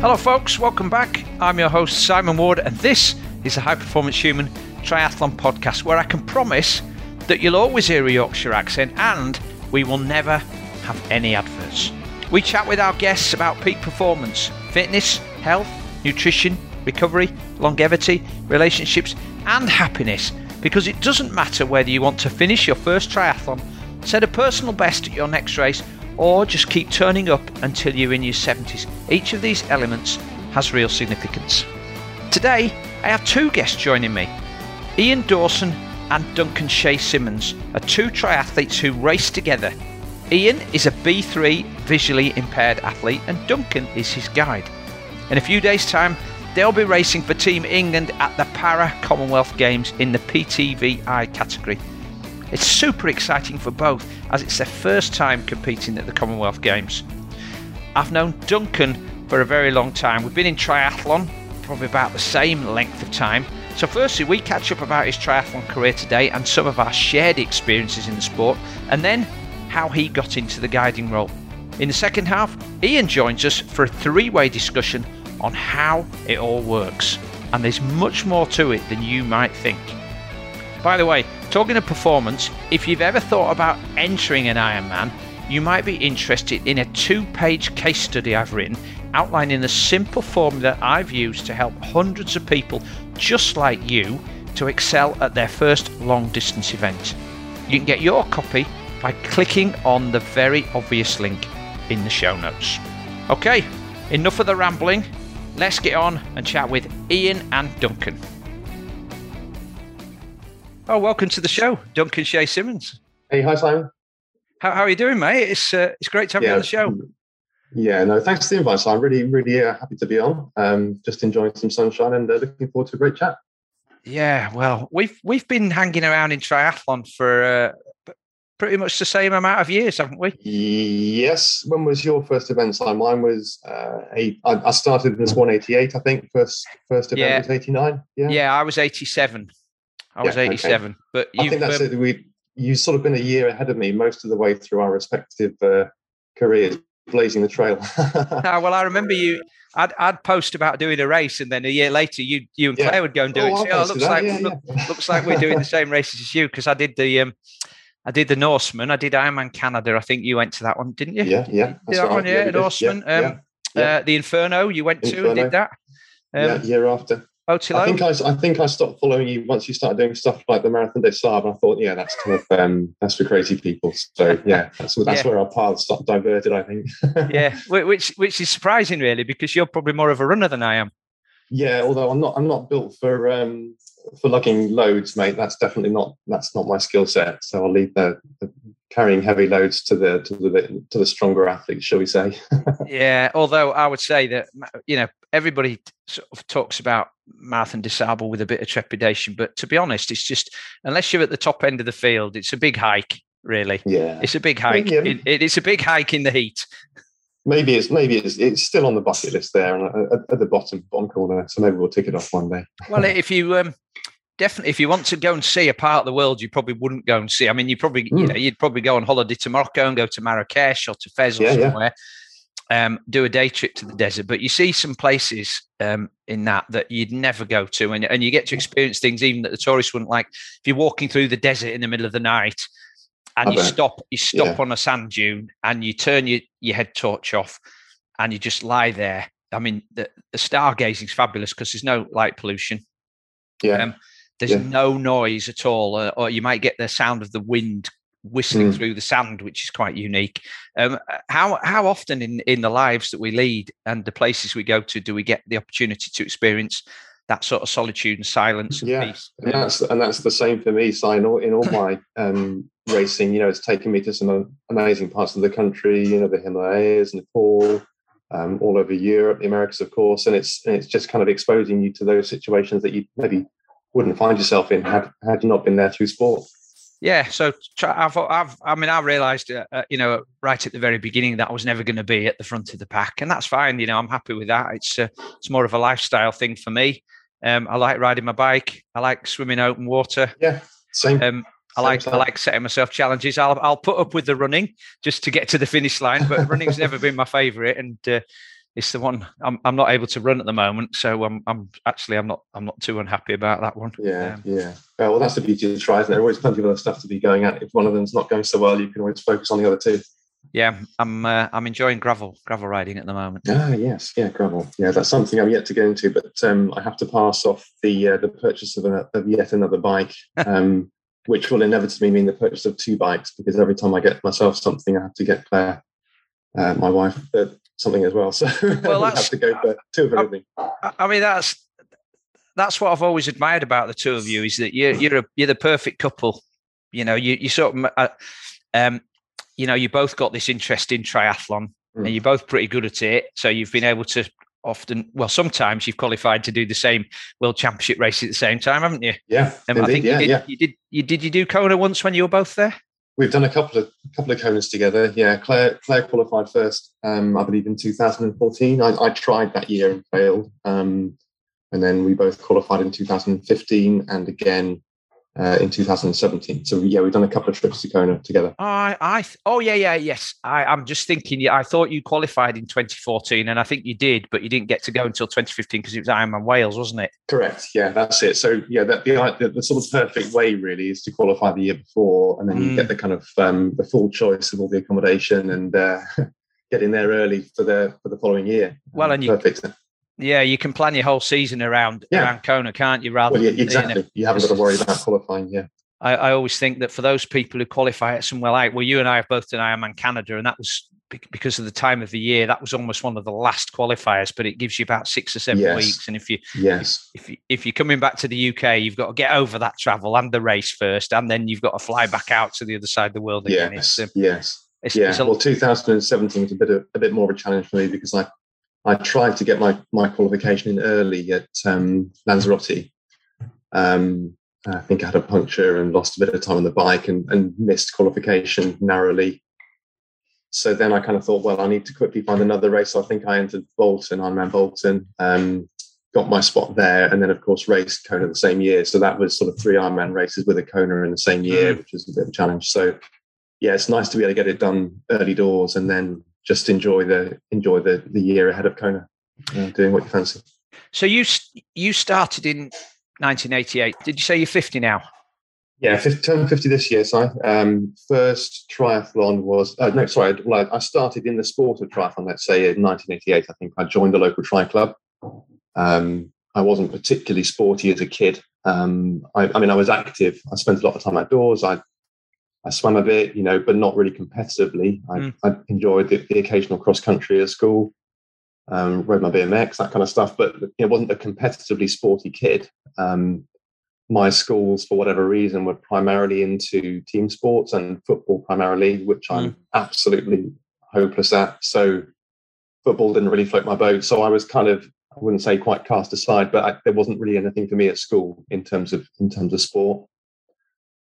Hello, folks. Welcome back. I'm your host, Simon Ward, and this is the High Performance Human Triathlon Podcast, where I can promise that you'll always hear a Yorkshire accent and we will never have any adverts. We chat with our guests about peak performance, fitness, health, nutrition, recovery, longevity, relationships, and happiness because it doesn't matter whether you want to finish your first triathlon, set a personal best at your next race, or just keep turning up until you're in your 70s. Each of these elements has real significance. Today, I have two guests joining me Ian Dawson and Duncan Shea Simmonds are two triathletes who race together. Ian is a B3 visually impaired athlete, and Duncan is his guide. In a few days' time, they'll be racing for Team England at the Para Commonwealth Games in the PTVI category. It's super exciting for both as it's their first time competing at the Commonwealth Games. I've known Duncan for a very long time. We've been in triathlon probably about the same length of time. So, firstly, we catch up about his triathlon career today and some of our shared experiences in the sport, and then how he got into the guiding role. In the second half, Ian joins us for a three way discussion on how it all works. And there's much more to it than you might think. By the way, talking of performance, if you've ever thought about entering an Ironman, you might be interested in a two page case study I've written outlining the simple formula I've used to help hundreds of people just like you to excel at their first long distance event. You can get your copy by clicking on the very obvious link in the show notes. Okay, enough of the rambling. Let's get on and chat with Ian and Duncan. Oh, welcome to the show, Duncan Shea Simmonds. Hey, hi Simon. How, how are you doing, mate? It's uh, it's great to have yeah. you on the show. Yeah, no, thanks for the invite. So I'm really, really uh, happy to be on. Um, just enjoying some sunshine and uh, looking forward to a great chat. Yeah, well, we've we've been hanging around in triathlon for uh, pretty much the same amount of years, haven't we? Yes. When was your first event, Simon? Mine was uh, eight. I, I started this 188, I think. First first event yeah. was 89. Yeah. Yeah, I was 87. I was yeah, 87. Okay. But I think that's um, it. We you've sort of been a year ahead of me most of the way through our respective uh, careers, blazing the trail. no, well, I remember you. I'd, I'd post about doing a race, and then a year later, you you and Claire yeah. would go and do oh, it. oh, looks like yeah, look, looks like we're doing the same races as you because I did the um, I did the Norseman. I did Ironman Canada. I think you went to that one, didn't you? Yeah, yeah. Did that right. one, yeah, yeah Norseman. Um, uh, the Inferno, you went Inferno. to and did that. Um, yeah, year after. Ötillö? I think I, I think I stopped following you once you started doing stuff like the Marathon des Sables. I thought, yeah, that's kind of um, that's for crazy people. So yeah, that's that's yeah. where our paths got diverted. I think. yeah, which which is surprising, really, because you're probably more of a runner than I am. Yeah, although I'm not I'm not built for um, for lugging loads, mate. That's definitely not that's not my skill set. So I'll leave the, the carrying heavy loads to the to the to the stronger athletes, shall we say? yeah. Although I would say that you know everybody sort of talks about Marathon des Sables with a bit of trepidation, but to be honest, it's just unless you're at the top end of the field, it's a big hike. Really, yeah, it's a big hike. Yeah. It, it's a big hike in the heat. Maybe it's maybe it's it's still on the bucket list there and at, at the bottom bottom corner. So maybe we'll tick it off one day. well, if you um, definitely if you want to go and see a part of the world you probably wouldn't go and see i mean you probably mm. you hmm. know you'd probably go on holiday to morocco and go to marrakesh or to fez or yeah, somewhere yeah. Um, do a day trip to the desert but you see some places um, in that that you'd never go to and, and you get to experience things even that the tourists wouldn't like if you're walking through the desert in the middle of the night and I you bet. stop you stop yeah. on a sand dune and you turn your, your head torch off and you just lie there i mean the, the stargazing is fabulous because there's no light pollution yeah um, there's yeah. no noise at all, uh, or you might get the sound of the wind whistling mm. through the sand, which is quite unique. Um, how how often in in the lives that we lead and the places we go to do we get the opportunity to experience that sort of solitude and silence and yeah, peace? And that's and that's the same for me. So in all, in all my um, racing, you know, it's taken me to some amazing parts of the country. You know, the Himalayas, Nepal. Um, all over Europe, the Americas, of course, and it's and it's just kind of exposing you to those situations that you maybe wouldn't find yourself in had had you not been there through sport. Yeah, so I've, I've, I mean, I realised, uh, uh, you know, right at the very beginning that I was never going to be at the front of the pack, and that's fine. You know, I'm happy with that. It's uh, it's more of a lifestyle thing for me. Um, I like riding my bike. I like swimming open water. Yeah, same. Um, I like I like setting myself challenges. I'll I'll put up with the running just to get to the finish line, but running's never been my favourite. And uh, it's the one I'm, I'm not able to run at the moment. So I'm, I'm actually I'm not I'm not too unhappy about that one. Yeah, um, yeah. well, that's the beauty of the there? There's always plenty of other stuff to be going at. If one of them's not going so well, you can always focus on the other two. Yeah, I'm uh, I'm enjoying gravel gravel riding at the moment. Ah, yes, yeah, gravel. Yeah, that's something I'm yet to get into, but um, I have to pass off the uh, the purchase of, a, of yet another bike. Um, which will inevitably mean the purchase of two bikes because every time I get myself something, I have to get Claire, uh, my wife, uh, something as well. So well, I have to go for two of everything. I, I mean, that's that's what I've always admired about the two of you is that you're you're a, you're the perfect couple. You know, you you sort of, uh, um, you know, you both got this interest in triathlon, mm. and you're both pretty good at it. So you've been able to often, well, sometimes you've qualified to do the same world championship race at the same time, haven't you? Yeah, um, indeed, I think yeah, you did, yeah. you did. You did. You do Kona once when you were both there. We've done a couple of couple of Konas together. Yeah, Claire Claire qualified first, um, I believe, in 2014. I, I tried that year and failed, um, and then we both qualified in 2015 and again uh, in 2017. So yeah, we've done a couple of trips to Kona together. I, I, oh yeah, yeah, yes. I, I'm just thinking. Yeah, I thought you qualified in 2014, and I think you did, but you didn't get to go until 2015 because it was Ironman Wales, wasn't it? Correct. Yeah, that's it. So yeah, that, the, the, the sort of perfect way really is to qualify the year before, and then mm. you get mm. the kind of um, the full choice of all the accommodation and uh, getting there early for the for the following year. Well, and you, perfect. Yeah, you can plan your whole season around yeah. around Kona, can't you? Rather, well, yeah, exactly. You, know, you haven't got to worry about qualifying. Yeah. I, I, always think that for those people who qualify at somewhere like, well, you and I have both done Ironman Canada, and that was because of the time of the year. That was almost one of the last qualifiers, but it gives you about six or seven yes. weeks. And if you, yes, if, if, you, if you're coming back to the UK, you've got to get over that travel and the race first, and then you've got to fly back out to the other side of the world again. Yes, um, yes. It's, yeah. It's a, well, 2017 was a bit of, a bit more of a challenge for me because I I tried to get my, my qualification in early at um, Lanzarote. Um, I think I had a puncture and lost a bit of time on the bike and, and missed qualification narrowly. So then I kind of thought, well, I need to quickly find another race. So I think I entered Bolton, Ironman Bolton, um, got my spot there, and then of course raced Kona the same year. So that was sort of three Ironman races with a Kona in the same year, mm. which was a bit of a challenge. So yeah, it's nice to be able to get it done early doors and then just enjoy the enjoy the the year ahead of Kona, uh, doing what you fancy. So you you started in 1988. Did you say you're 50 now? Yeah, 50, turned 50 this year. So um, first triathlon was uh, no, sorry. Well, I started in the sport of triathlon. Let's say in 1988. I think I joined the local tri club. Um, I wasn't particularly sporty as a kid. Um, I, I, mean, I was active. I spent a lot of time outdoors. I I swam a bit, you know, but not really competitively. I, mm. I enjoyed the, the, occasional cross country at school, um, rode my BMX, that kind of stuff, but it wasn't a competitively sporty kid. Um, my schools, for whatever reason, were primarily into team sports and football primarily, which I'm mm. absolutely hopeless at. So football didn't really float my boat. So I was kind of, I wouldn't say quite cast aside, but I, there wasn't really anything for me at school in terms of in terms of sport.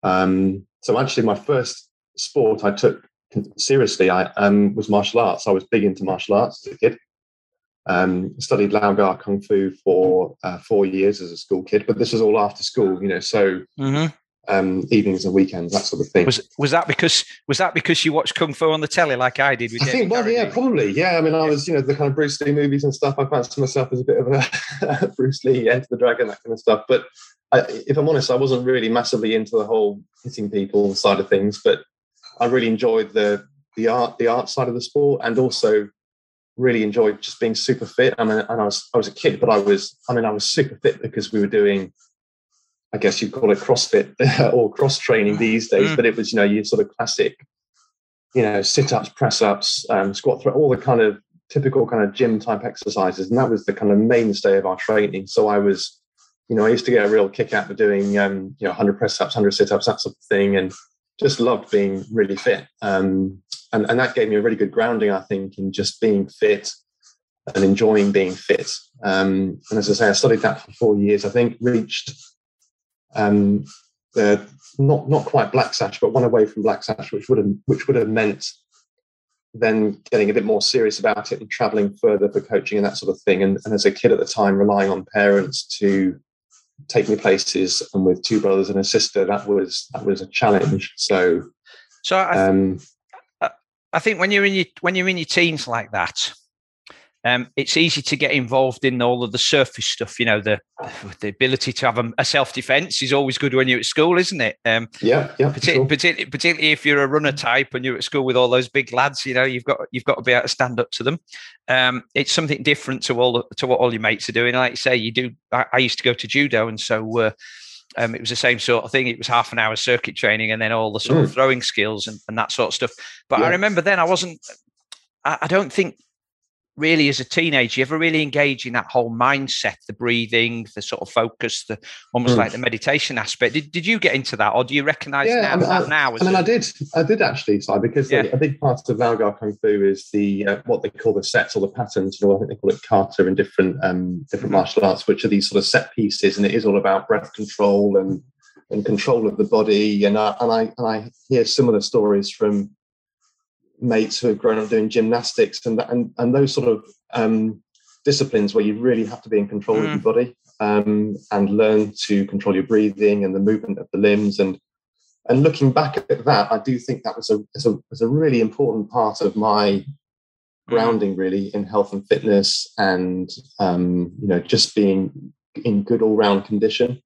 Um, so actually, my first sport I took seriously I um, was martial arts. I was big into martial arts as a kid. Um, studied Lau Gar Kung Fu for uh, four years as a school kid, but this was all after school, you know. So mm-hmm. Um, evenings and weekends, that sort of thing. Was was that because was that because you watched Kung Fu on the telly like I did? With I think, well, yeah, probably, yeah. I mean, I was, you know, the kind of Bruce Lee movies and stuff. I fancied myself as a bit of a Bruce Lee, Enter the Dragon, that kind of stuff. But I, if I'm honest, I wasn't really massively into the whole hitting people side of things, but I really enjoyed the the art the art side of the sport, and also really enjoyed just being super fit. I mean, and I was I was a kid, but I was I mean I was super fit because we were doing, I guess you'd call it CrossFit or cross training these days, mm. but it was you know your sort of classic, you know, sit ups, press ups, um, squat, throw, all the kind of typical kind of gym type exercises, and that was the kind of mainstay of our training. So I was you know, I used to get a real kick out of doing, um, you know, 100 press ups, 100 sit ups, that sort of thing, and just loved being really fit. Um, and, and that gave me a really good grounding, I think, in just being fit and enjoying being fit. Um, and as I say, I studied that for four years. I think reached um, the not not quite black sash, but one away from black sash, which would have which would have meant then getting a bit more serious about it and traveling further for coaching and that sort of thing. And, and as a kid at the time, relying on parents to take me places and with two brothers and a sister that was that was a challenge so so I, um, I think when you're in your when you're in your teens like that um, it's easy to get involved in all of the surface stuff. You know, the the ability to have a, a self defense is always good when you're at school, isn't it? Um, yeah, yeah. Partic- sure. particularly, particularly if you're a runner type and you're at school with all those big lads, you know, you've got you've got to be able to stand up to them. Um, it's something different to all to what all your mates are doing. Like you say, you do. I, I used to go to judo, and so. Uh, um, it was the same sort of thing. It was half an hour circuit training and then all the sort mm. of throwing skills and, and, that sort of stuff. But yeah. I remember then I wasn't, I, I, don't think really as a teenager you ever really engage in that whole mindset the breathing the sort of focus the almost mm. like the meditation aspect did, did you get into that or do you recognize yeah, now, I mean, that I, now I mean I did I did actually Si because yeah. a, big part of Lau Kung Fu is the uh, what they call the sets or the patterns you know I think they call it kata in different um, different mm. martial arts which are these sort of set pieces and it is all about breath control and and control of the body and I, and I and I hear similar stories from mates who have grown up doing gymnastics and and and those sort of um, disciplines where you really have to be in control mm. of your body um, and learn to control your breathing and the movement of the limbs and and looking back at that, I do think that was a was a, was a really important part of my mm. grounding, really, in health and fitness, and um, you know, just being in good all round condition,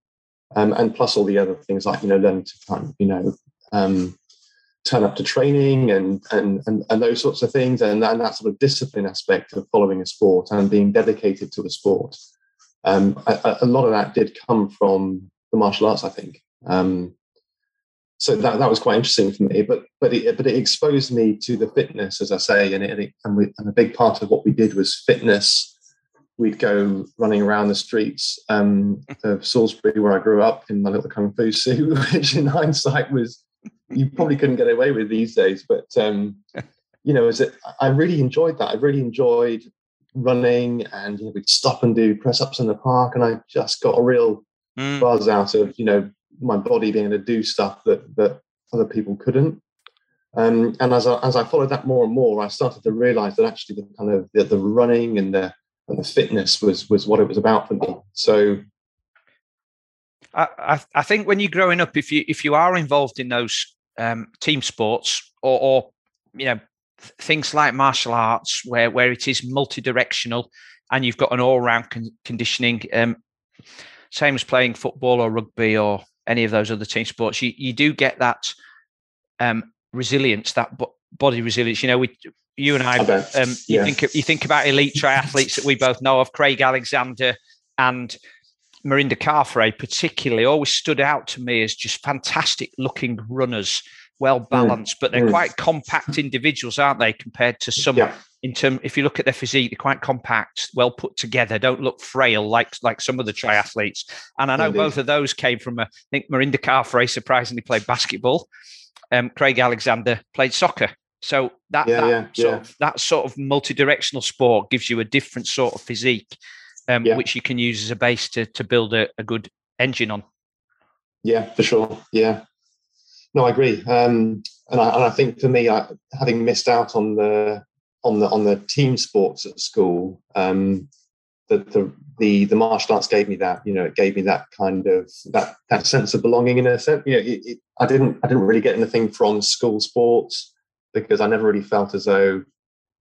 um, and plus all the other things like you know, learning to kind of you know um, turn up to training and and and, and those sorts of things. And, and that sort of discipline aspect of following a sport and being dedicated to the sport. Um, a, a, lot of that did come from the martial arts i think. Um, so that, that was quite interesting for me but but it, but it exposed me to the fitness as i say and, it, and, we, and a big part of what we did was fitness. We'd go running around the streets um, of Salisbury, where I grew up, in my little kung fu suit, which in hindsight was you probably couldn't get away with these days. But um, you know, it? I really enjoyed that. I really enjoyed running, and you know, we'd stop and do press ups in the park, and I just got a real mm. buzz out of you know my body being able to do stuff that that other people couldn't. Um, and as I, as I followed that more and more, I started to realize that actually the kind of the, the running and the and the fitness was was what it was about for me. So I, I think when you're growing up, if you if you are involved in those um, team sports or, or you know things like martial arts where where it is multi-directional and you've got an all-round con- conditioning um, same as playing football or rugby or any of those other team sports you, you do get that um, resilience that bo- body resilience. You know we you and i um, you think you think about elite triathletes that we both know of craig alexander and Mirinda Carfrae particularly always stood out to me as just fantastic looking runners, well mm. balanced, mm. but they're mm. quite compact individuals, aren't they, compared to some yeah. in term if you look at their physique, they're quite compact, well put together, don't look frail like like some of the triathletes. And I know Indeed. both of those came from a, I think Mirinda Carfrae surprisingly played basketball. Um, Craig Alexander played soccer. So that, yeah, that yeah, sort of that sort of multi-directional sport gives you a different sort of physique um, yeah. which you can use as a base to to build a, a, good engine on. Yeah, for sure. Yeah, no, I agree. Um, and I and I think for me, I, having missed out on the on the on the team sports at school, um, the, the the the martial arts gave me that. You know, it gave me that kind of that that sense of belonging in a sense. You know, it, it, I didn't I didn't really get anything from school sports because I never really felt as though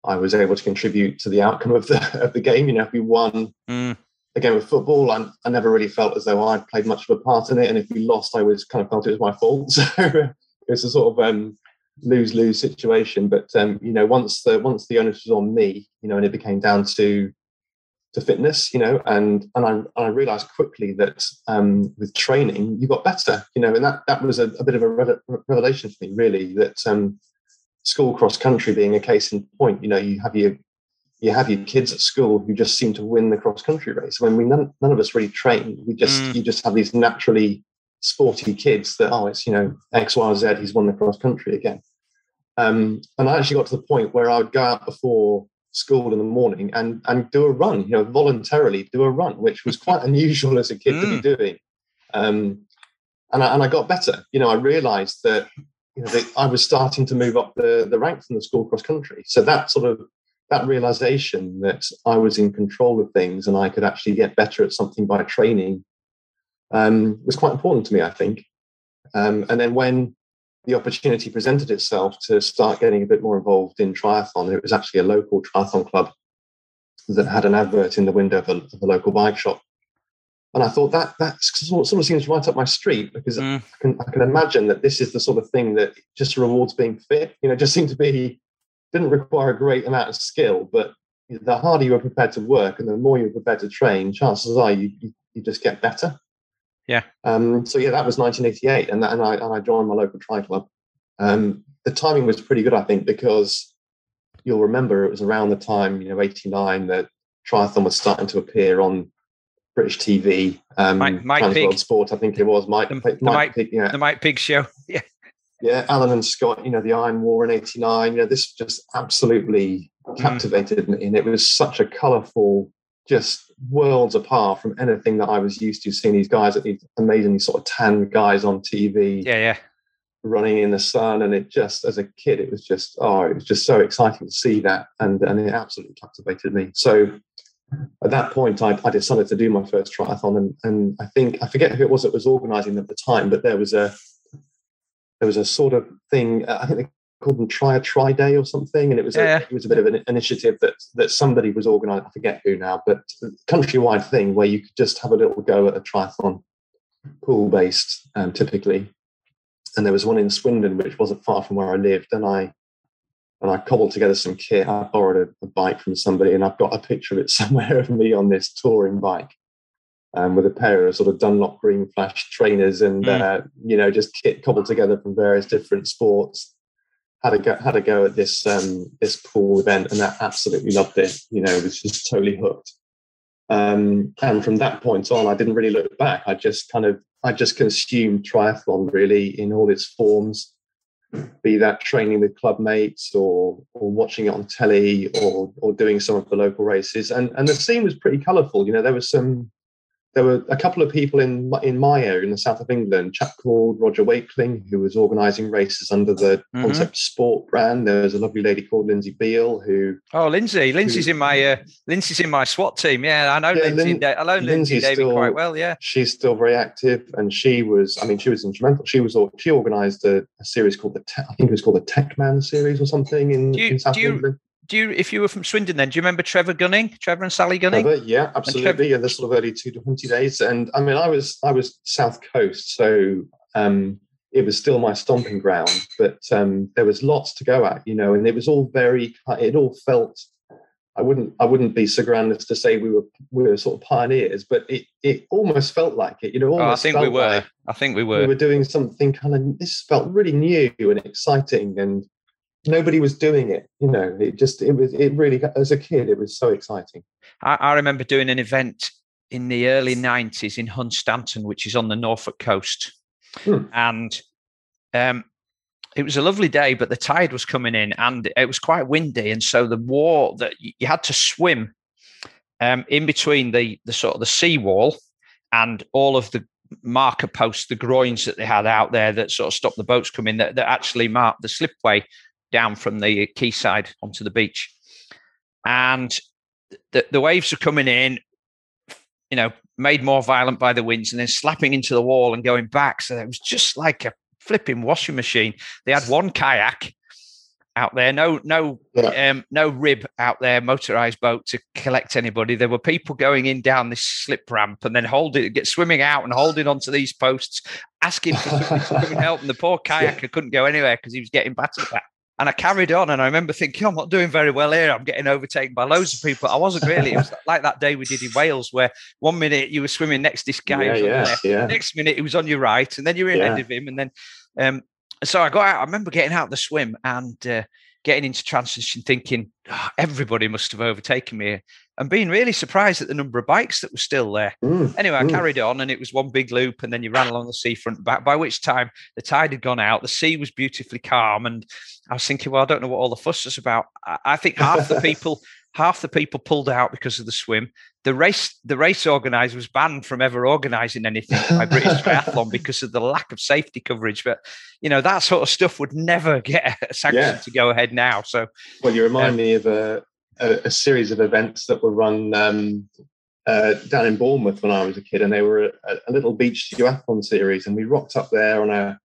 I was able to contribute to the outcome of the of the game. You know, if we won mm. a game of football, I, I never really felt as though I'd played much of a part in it, and if we lost, I was kind of felt it was my fault. So it's a sort of um, lose lose situation. But um, you know, once the once the onus was on me, you know, and it became down to to fitness, you know, and and I I realised quickly that um, with training you got better, you know, and that that was a, a bit of a revelation for me, really. That um, school cross country being a case in point. You know, you have your you have your kids at school who just seem to win the cross country race. When we none, none of us really train, we just mm. you just have these naturally sporty kids that oh it's you know X Y Z he's won the cross country again. Um, and I actually got to the point where I would go out before school in the morning and and do a run, you know, voluntarily do a run, which was quite unusual as a kid mm. to be mm. doing. Um, and I, and I got better. You know, I realised that you know, they, I was starting to move up the, the ranks in the school cross country. So that sort of that realization that I was in control of things and I could actually get better at something by training um, was quite important to me, I think. Um, and then when the opportunity presented itself to start getting a bit more involved in triathlon, it was actually a local triathlon club that had an advert in the window of a, of a local bike shop. And I thought that that sort of seems right up my street because mm. I, can, I can imagine that this is the sort of thing that just rewards being fit. You know, just seemed to be didn't require a great amount of skill, but the harder you are prepared to work and the more you were prepared to train, chances are you, you, you just get better. Yeah. Um, so yeah, that was 1988, and that, and I and I joined my local tri club. Um, the timing was pretty good, I think, because you'll remember it was around the time you know 89 that triathlon was starting to appear on British TV. Um, Mike, Mike Pigg. Sport, I think it was Mike. The, Mike, the Mike Pigg. Yeah. The Mike Pigg show. Yeah. Yeah, Allen and Scott. You know, the Iron War in '89. You know, this just absolutely mm. captivated mm. me, and it was such a colourful just worlds apart from anything that I was used to seeing these guys at these amazingly sort of tan guys on TV. Yeah, yeah. Running in the sun. And it just as a kid, it was just oh, it was just so exciting to see that. And and it absolutely captivated me. So at that point I, I decided to do my first triathlon and, and I think I forget who it was that was organizing at the time, but there was a there was a sort of thing, I think they called them Try a Tri Day or something, and it was yeah. a, it was a bit of an initiative that that somebody was organising. I forget who now, but countrywide thing where you could just have a little go at a triathlon, pool based, um, typically. And there was one in Swindon, which wasn't far from where I lived, and I and I cobbled together some kit. I borrowed a, a bike from somebody, and I've got a picture of it somewhere of me on this touring bike. Um, with a pair of sort of Dunlop Green Flash trainers and mm. uh, you know just kit cobbled together from various different sports had a go had a go at this um, this pool event and I absolutely loved it. You know, it was just totally hooked. Um, and from that point on, I didn't really look back. I just kind of I just consumed triathlon really in all its forms, be that training with club mates or or watching it on telly or or doing some of the local races. And and the scene was pretty colourful. You know, there was some there were a couple of people in in my area in the south of England, a chap called Roger Wakeling, who was organising races under the mm-hmm. Concept Sport brand. There was a lovely lady called Lindsay Beale who. Oh, Lindsay! Lindsay's who, in my uh, Lindsay's in my SWAT team. Yeah, I know yeah, Lindsay. Lin- I know Lindsay David quite well. Yeah, she's still very active, and she was. I mean, she was instrumental. She was. All she organised a, a, series called the. Te- I think it was called the Tech Man series or something in, you, in South England do you, if you were from Swindon, then do you remember Trevor Gunning, Trevor and Sally Gunning? Trevor, yeah, absolutely. Trevor, yeah, the sort of early two to twenty days, and I mean, I was I was South Coast, so um, it was still my stomping ground, but um, there was lots to go at, you know, and it was all very. It all felt. I wouldn't. I wouldn't be so grand as to say we were we were sort of pioneers, but it it almost felt like it. You know, oh, I think we were. Like I think we were. We were doing something kind of. This felt really new and exciting, and nobody was doing it you know it just it was it really as a kid it was so exciting. I, I remember doing an event in the early 90s in hunstanton which is on the norfolk coast. Hmm. and um, it was a lovely day but the tide was coming in and it was quite windy. And so the wall that you had to swim um, in between the the sort of the seawall and all of the marker posts, the groins that they had out there that sort of stopped the boats coming, that, that actually marked the slipway down from the quayside onto the beach. And the, the waves are coming in, you know, made more violent by the winds and then slapping into the wall and going back. So it was just like a flipping washing machine. They had one kayak out there, no, no, yeah. um, no rib out there, motorized boat to collect anybody. There were people going in down this slip ramp and then holding, get swimming out and holding onto these posts, asking for somebody to come and help. And the poor kayaker yeah. couldn't go anywhere because he was getting battered back. And I carried on, and I remember thinking, I'm not doing very well here. I'm getting overtaken by loads of people. I wasn't really. It was like that day we did in Wales, where one minute you were swimming next to this guy, yeah, yeah, yeah. next minute he was on your right, and then you were ahead yeah. of him, and then um, so I got out. I remember getting out the swim and uh, getting into transition, thinking oh, everybody must have overtaken me and being really surprised at the number of bikes that were still there. Mm, anyway, I mm. carried on and it was one big loop, and then you ran along the seafront back, by which time the tide had gone out, the sea was beautifully calm. And I was thinking, well, I don't know what all the fuss is about. I think half the people. Half the people pulled out because of the swim. The race, the race organizer was banned from ever organising anything by British Triathlon because of the lack of safety coverage. But you know that sort of stuff would never get a sanction yeah. to go ahead now. So, well, you remind um, me of a, a, a series of events that were run um, uh, down in Bournemouth when I was a kid, and they were a, a, little beach duathlon series, and we rocked up there on a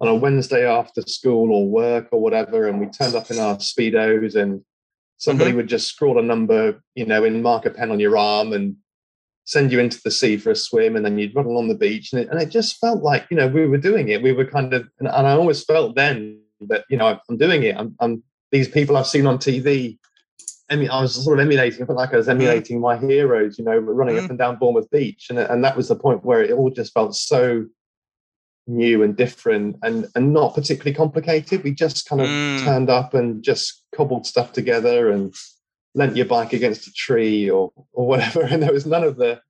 on a Wednesday after school or work or whatever, and we turned up in our speedos and somebody mm-hmm. would just scrawl a number, you know, in marker pen on your arm and send you into the sea for a swim, and then you'd run along the beach, and it, and it just felt like you know we were doing it. We were kind of, and, and I always felt then that you know I'm doing it. I'm, I'm these people I've seen on TV. I mean, I was sort of emulating. I felt like I was mm-hmm. emulating my heroes, you know, running mm. up and down Bournemouth Beach, and and that was the point where it all just felt so new and different and and not particularly complicated. We just kind of mm. turned up and just cobbled stuff together and lent your bike against a tree or or whatever. And there was none of the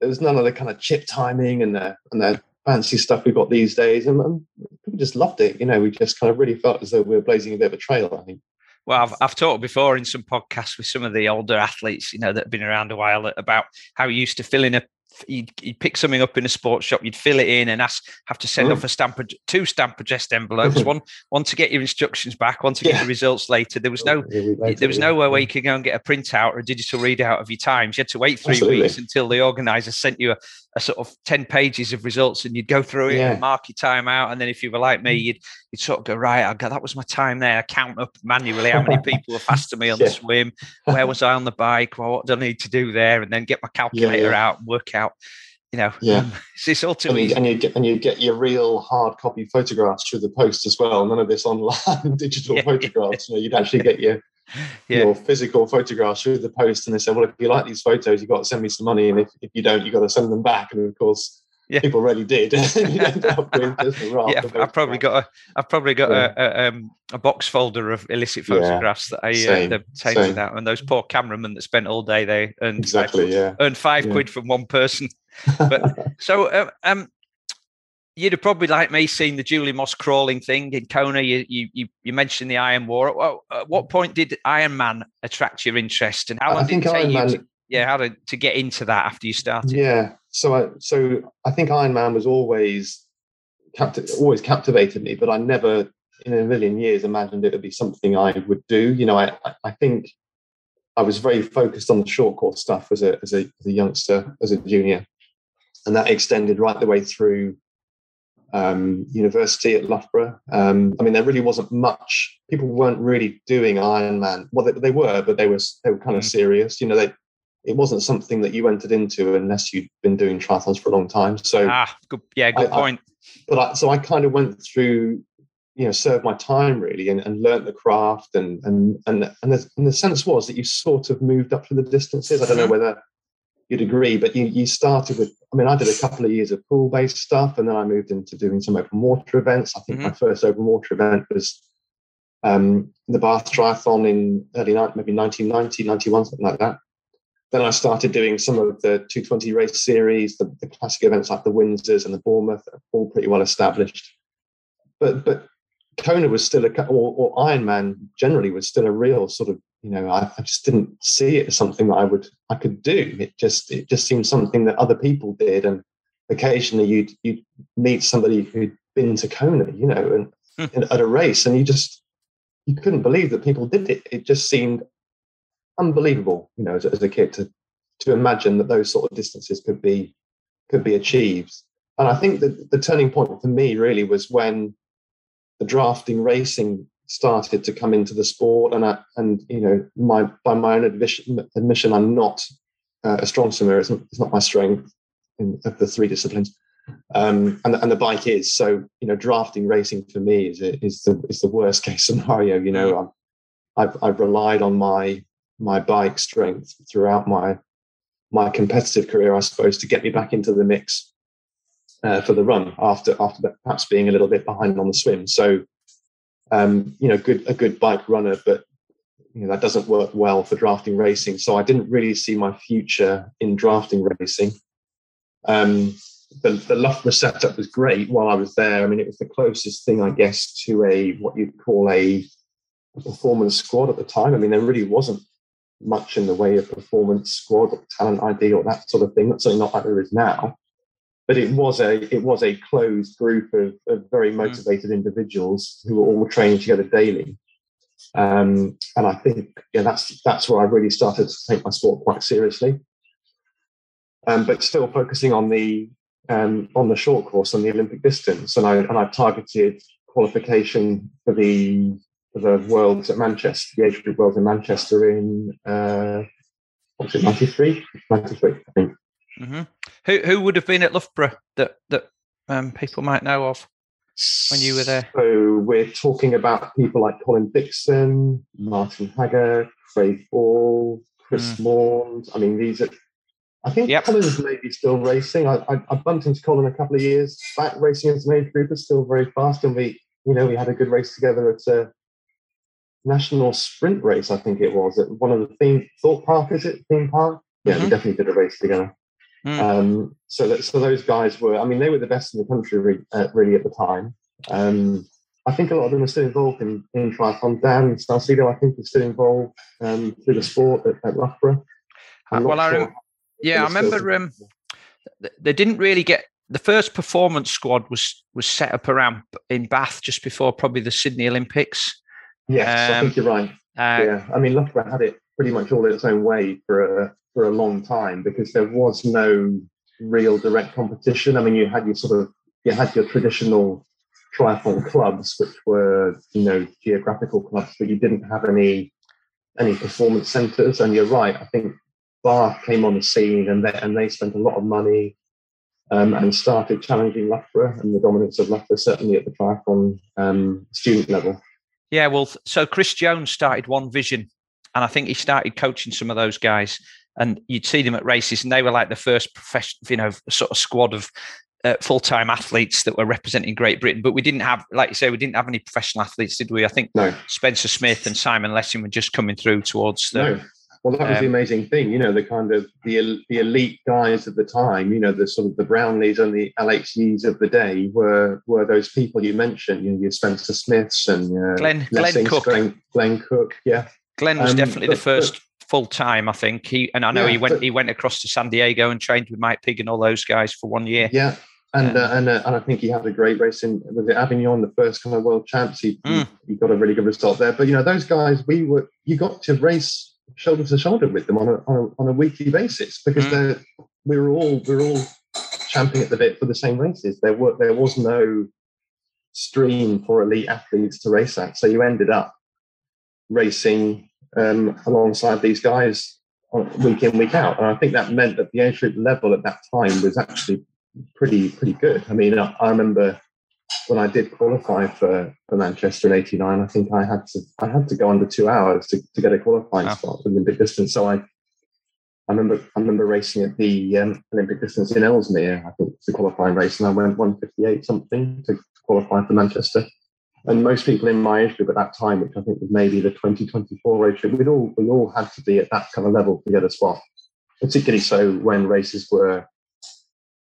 there was none of the kind of chip timing and the and the fancy stuff we've got these days. And, and people just loved it. You know, we just kind of really felt as though we were blazing a bit of a trail. I think. Well, I've, I've talked before in some podcasts with some of the older athletes, you know, that have been around a while about how you used to fill in a you'd, you'd, pick something up in a sports shop, you'd fill it in and ask, have to send mm. off a stamp, two stamp addressed envelopes, one one to get your instructions back, one to get yeah. the results later. There was no later, there was yeah. nowhere where you could go and get a printout or a digital readout of your times. You had to wait three Absolutely. weeks until the organizer sent you a, a, sort of 10 pages of results and you'd go through it yeah. and mark your time out. And then if you were like me, mm. you'd you'd sort of go, right, I got that was my time there. I count up manually how many people were faster me on the swim, where was I on the bike, well, what do I need to do there? And then get my calculator out and work out you know, yeah, um, it's ultimately and you, and you, get and you get your real hard copy photographs through the post as well. None of this online digital yeah. photographs. You know, you'd actually get your yeah. your physical photographs through the post, and they said, "Well, if you like these photos, you've got to send me some money, and if, if you don't, you've got to send them back." And of course, yeah. people really did. yeah, I've probably got a, I've probably got yeah. a, a, um, a, box folder of illicit photographs yeah. that I uh, they've taken and those poor cameramen that spent all day they earned exactly, five, yeah, earned five quid from one person. But so uh, um, you'd have probably like me seen the Julie Moss crawling thing in Kona. You you you, mentioned the Iron War. At what point did Iron Man attract your interest, and how long I did it take you? To, yeah, how to, to get into that after you started? Yeah, so I so I think Iron Man was always capti- always captivated me, but I never in a million years imagined it would be something I would do. You know, I I think I was very focused on the short course stuff as a as a, as a youngster, as a junior and that extended right the way through um, university at Loughborough. Um, I mean, there really wasn't much. People weren't really doing Ironman. Well, they, they were, but they was they were kind of mm. serious. You know, they it wasn't something that you entered into unless you'd been doing triathlons for a long time. So ah, good, yeah, good I, point. I, but I, so I kind of went through, you know, served my time really and, and learned the craft and and and and the, and the sense was that you sort of moved up to the distances. I don't know mm-hmm. whether you'd agree, but you, you started with, I mean, I did a couple of years of pool based stuff and then I moved into doing some open water events. I think mm-hmm. my first open water event was um, the Bath Triathlon in early, maybe 1990, 91, something like that. Then I started doing some of the 220 race series, the, the classic events like the Windsors and the Bournemouth, all pretty well established. But but Kona was still a, or, or Ironman generally was still a real sort of you know I, I, just didn't see it as something that i would i could do it just it just seemed something that other people did and occasionally you'd you'd meet somebody who'd been to kona you know and, hmm. at a race and you just you couldn't believe that people did it it just seemed unbelievable you know as, as a kid to to imagine that those sort of distances could be could be achieved and i think that the turning point for me really was when the drafting racing started to come into the sport, and I, and you know, my by my own admission, admission I'm not uh, a strong swimmer. It's not, it's not my strength in, of the three disciplines, um, and and the bike is. So you know, drafting racing for me is is the is the worst case scenario. You know, mm. I've I've, I've relied on my my bike strength throughout my my competitive career, I suppose, to get me back into the mix uh, for the run after after perhaps being a little bit behind on the swim. So um, you know, good a good bike runner, but you know that doesn't work well for drafting racing. So I didn't really see my future in drafting racing. Um, the, the Loughborough setup was great while I was there. I mean, it was the closest thing, I guess, to a what you'd call a, a performance squad at the time. I mean, there really wasn't much in the way of performance squad or talent ID or that sort of thing. That's certainly not like there is now but it was a it was a closed group of, of very mm. motivated mm. individuals who were all training together daily. Um, and I think yeah, that's that's where I really started to take my sport quite seriously. Um, but still focusing on the um, on the short course on the Olympic distance, and I and I targeted qualification for the the Worlds at Manchester, the age group Worlds in Manchester in uh, what was it, 93? 93, I think. Mm-hmm. Who who would have been at Loughborough that that um, people might know of when you were there? So we're talking about people like Colin Dixon, Martin Haggart, Craig Ball, Chris mm. Maund. I mean, these are. I think yep. Colin's maybe still racing. I, I, I bumped into Colin a couple of years back racing as an age group. Is still very fast, and we, you know, we had a good race together at a national sprint race. I think it was at one of the theme Thorpe Park. Is it theme park? Yeah, mm-hmm. we definitely did a race together. Mm. Um, so that, so those guys were. I mean, they were the best in the country re, uh, really at the time. Um, I think a lot of them are still involved in, in triathlon. Dan Salcedo, I think, is still involved um, through the sport at, at Loughborough. well, I rem- yeah, I remember um, they didn't really get the first performance squad was was set up around in Bath just before probably the Sydney Olympics. Yes, um, I think you're right. Uh, yeah, I mean Loughborough had it pretty much all its own way for a for a long time because there was no real direct competition. I mean, you had your sort of you had your traditional triathlon clubs, which were you know geographical clubs, but you didn't have any any performance centres. And you're right, I think Bath came on the scene, and they, and they spent a lot of money um, and started challenging Loughborough and the dominance of Loughborough, certainly at the triathlon um, student level. Yeah, well, so Chris Jones started One Vision, and I think he started coaching some of those guys. And you'd see them at races, and they were like the first professional, you know, sort of squad of uh, full-time athletes that were representing Great Britain, but we didn't have, like you say, we didn't have any professional athletes, did we? I think no. Spencer Smith and Simon Lessing were just coming through towards the. No. Well, that was um, the amazing thing, you know, the kind of the the elite guys at the time, you know, the sort of the Brownlees and the LHCs of the day were were those people you mentioned, you know, your Spencer Smiths and uh, Glenn Glenn Cook, Glenn, Glenn, Cook, yeah. Glenn was um, definitely but, the first full time, I think. He and I know yeah, he went but, he went across to San Diego and trained with Mike Pigg and all those guys for one year. Yeah, and uh, and uh, and I think he had a great race in was it Avignon, the first kind of world champs. He, mm. he, got a really good result there. But you know, those guys, we were you got to race shoulder to shoulder with them on a on a, on a weekly basis because mm. we were all we were all champing at the bit for the same races. There were there was no stream for elite athletes to race at, so you ended up racing um, alongside these guys week in week out. And I think that meant that the age group level at that time was actually pretty pretty good. I mean, I, I remember when I did qualify for, for Manchester in '89, I think I had to I had to go under two hours to, to get a qualifying wow. spot for the Olympic distance. So I I remember I remember racing at the um, Olympic distance in Ellesmere. I think it's a qualifying race, and I went 158 something to qualify for Manchester. And most people in my age group at that time, which I think was maybe the 2024 age group, we'd all we all had to be at that kind of level to get a spot. Particularly so when races were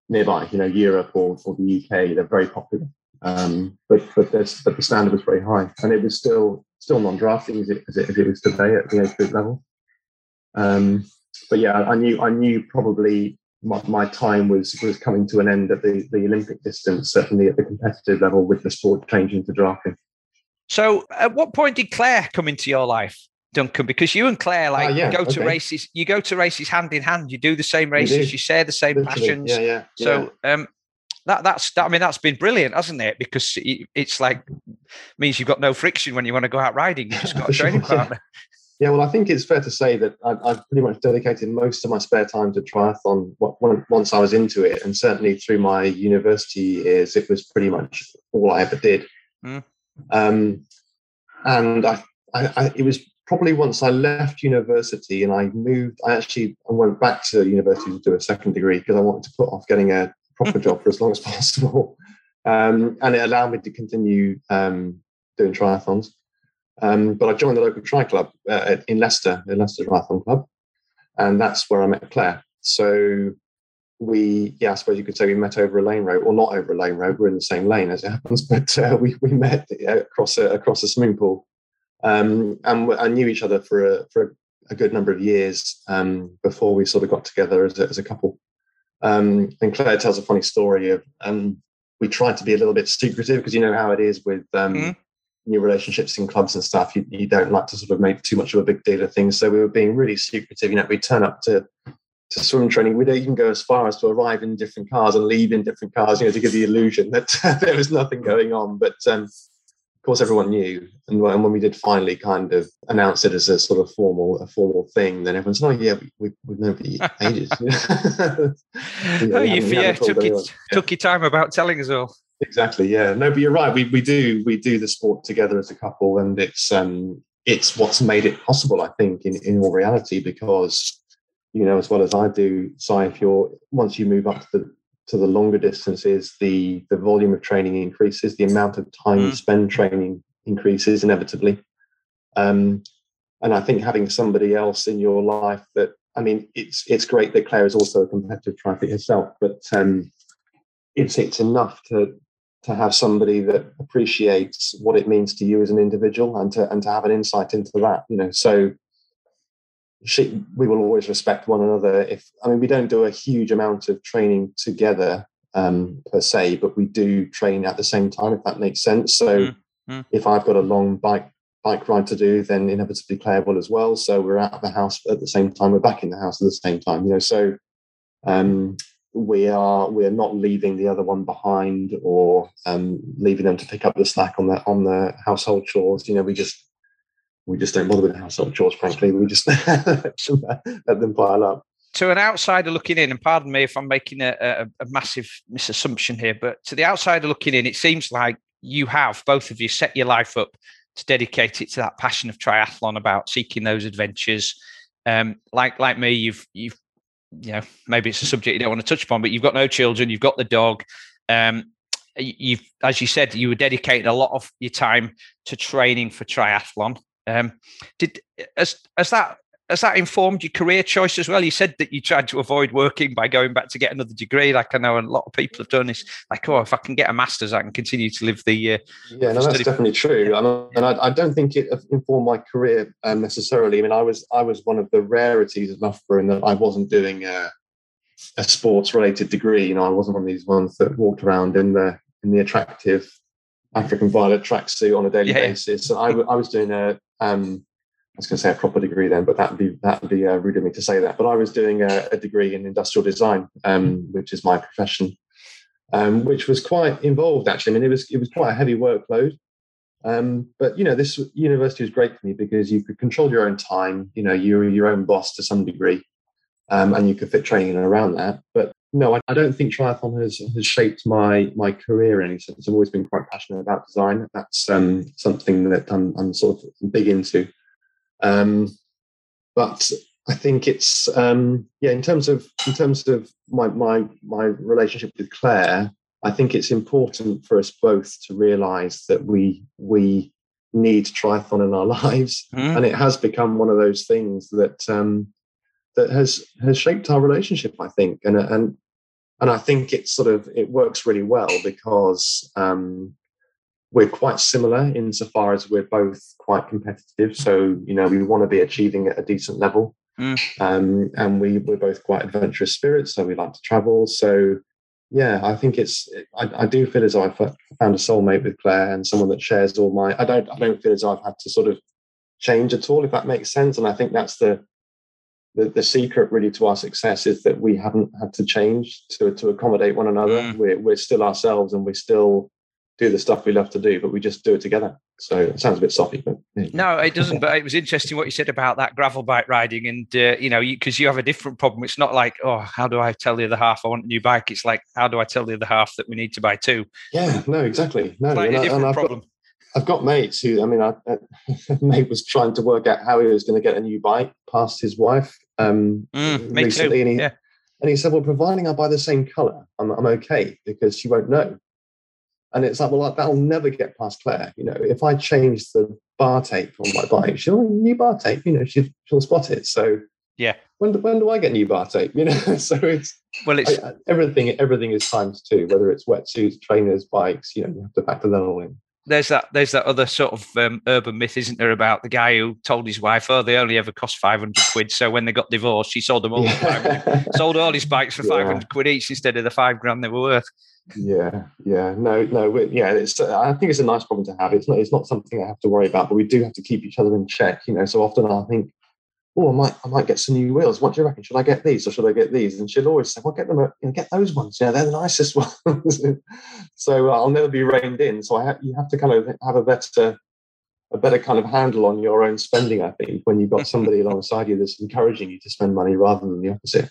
nearby, you know, Europe or, or the UK, they're very popular. Um, but but, but the standard was very high, and it was still still non-drafting as it, as it, as it is today at the age group level. Um, but yeah, I knew I knew probably my, my, time was was coming to an end at the, the Olympic distance, certainly at the competitive level, with the sport changing to drafting. So, at what point did Claire come into your life? Duncan, because you and Claire like uh, yeah, go to races. You go to races hand in hand. You do the same races. You share the same Literally. passions. Yeah, yeah. So um, that that's that, I mean that's been brilliant, hasn't it? Because it, it's like means you've got no friction when you want to go out riding. You just got a training sure, partner. Yeah. well, I think it's fair to say that I've, I've, pretty much dedicated most of my spare time to triathlon once I was into it, and certainly through my university years, it was pretty much all I ever did. Mm. Um, and I, I, I, it was probably once I left university and I moved, I actually I went back to university to do a second degree because I wanted to put off getting a proper job for as long as possible. Um, and it allowed me to continue um, doing triathlons. Um, but I joined the local tri club uh, in Leicester, the Leicester Triathlon Club, and that's where I met Claire. So we, yeah, I suppose you could say we met over a lane road, or not over a lane road. We're in the same lane as it happens, but uh, we we met across a, across a swimming pool um, and I knew each other for a, for a good number of years um, before we sort of got together as a, as a couple. Um, and Claire tells a funny story of um, we tried to be a little bit secretive because you know how it is with um, mm-hmm. new relationships in clubs and stuff. You, you, don't like to sort of make too much of a big deal of things. So we were being really secretive. You know, we turn up to to swim training. We don't even go as far as to arrive in different cars and leave in different cars. You know, to give the illusion that there was nothing going on. But um, course, everyone knew, and when, when we did finally kind of announce it as a sort of formal, a formal thing, then everyone's, "Oh yeah, we, have known for ages." oh, you yeah, took it, took your time about telling us all. Exactly. Yeah. No, but you're right. We we do we do the sport together as a couple, and it's um it's what's made it possible. I think in in all reality, because you know as well as I do, Si, if you're once you move up to the to the longer distances, the the volume of training increases, the amount of time mm. you spend training increases inevitably. Um, and I think having somebody else in your life that I mean, it's it's great that Claire is also a competitive triathlete herself, but um, it's it's enough to to have somebody that appreciates what it means to you as an individual and to and to have an insight into that. You know, so she, we will always respect one another. If I mean, we don't do a huge amount of training together um, per se, but we do train at the same time, if that makes sense. So, mm-hmm. if I've got a long bike bike ride to do, then inevitably Claire will as well. So we're out of the house at the same time. We're back in the house at the same time. You know, so um, we are we are not leaving the other one behind or um, leaving them to pick up the slack on the on the household chores. You know, we just we just don't bother with the household chores, frankly. We just let them pile up. To an outsider looking in, and pardon me if I'm making a, a, a massive misassumption here, but to the outsider looking in, it seems like you have both of you set your life up to dedicate it to that passion of triathlon about seeking those adventures. Um, like like me, you've you've you know maybe it's a subject you don't want to touch upon, but you've got no children, you've got the dog. Um, you've as you said, you were dedicating a lot of your time to training for triathlon. Um, did has, has that has that informed your career choice as well? You said that you tried to avoid working by going back to get another degree. Like I know a lot of people have done this. Like, oh, if I can get a master's, I can continue to live the. Uh, yeah, no, that's definitely true. and I, I, don't think it informed my career um, necessarily. I mean, I was I was one of the rarities of Loughborough in that I wasn't doing a, a sports related degree. You know, I wasn't one of these ones that walked around in the in the attractive African violet tracksuit on a daily yeah. basis. So I, I was doing a um, I was going to say a proper degree then, but that'd be that'd be uh, rude of me to say that. But I was doing a, a degree in industrial design, um, which is my profession, um, which was quite involved actually. I mean, it was it was quite a heavy workload. Um, but you know, this university was great for me because you could control your own time. You know, you were your own boss to some degree, um, and you could fit training around that. But no, I, I, don't think triathlon has, has shaped my my career in any sense. I've always been quite passionate about design. That's um, something that I'm, I'm, sort of big into. Um, but I think it's um, yeah. In terms of in terms of my my my relationship with Claire, I think it's important for us both to realise that we we need triathlon in our lives, mm. and it has become one of those things that um, that has has shaped our relationship, I think, and and and I think it sort of it works really well because um, we're quite similar insofar as we're both quite competitive. So you know we want to be achieving at a decent level, mm. um, and we we're both quite adventurous spirits, so we like to travel. So yeah, I think it's I, I do feel as though I've found a soulmate with Claire and someone that shares all my. I don't I don't feel as though I've had to sort of change at all, if that makes sense. And I think that's the the, the secret really to our success is that we haven't had to change to, to accommodate one another. Mm. We're, we're still ourselves and we still do the stuff we love to do, but we just do it together. So it sounds a bit soppy, but yeah. no, it doesn't. But it was interesting what you said about that gravel bike riding, and uh, you know, because you, you, have a different problem. It's not like, oh, how do I tell the other half I want a new bike? It's like, how do I tell the other half that we need to buy two? Yeah, no, exactly, no, like a different problem. Got, I've got mates who, I mean, I, mate was trying to work out how he was going to get a new bike past his wife um, mm, recently, and he, yeah. and he said, "Well, providing I buy the same color, I'm, I'm okay because she won't know." And it's like, well, that'll never get past Claire. You know, if I change the bar tape on my bike, she'll new bar tape. You know, she, she'll spot it. So yeah, when do, when do I get new bar tape? You know, so it's well, it's I, everything. Everything is timed two. Whether it's wetsuits, trainers, bikes. You know, you have to factor that all in there's that there's that other sort of um, urban myth, isn't there, about the guy who told his wife, "Oh, they only ever cost five hundred quid." So when they got divorced, she sold them all, sold all his bikes for five hundred quid each instead of the five grand they were worth. Yeah, yeah, no, no, yeah. It's I think it's a nice problem to have. It's not it's not something I have to worry about, but we do have to keep each other in check. You know, so often I think oh, I might, I might get some new wheels. What do you reckon? Should I get these or should I get these? And she'll always say, well, get them, you know, get those ones. Yeah, they're the nicest ones. so uh, I'll never be reined in. So I ha- you have to kind of have a better, a better kind of handle on your own spending. I think when you've got somebody alongside you that's encouraging you to spend money rather than the opposite.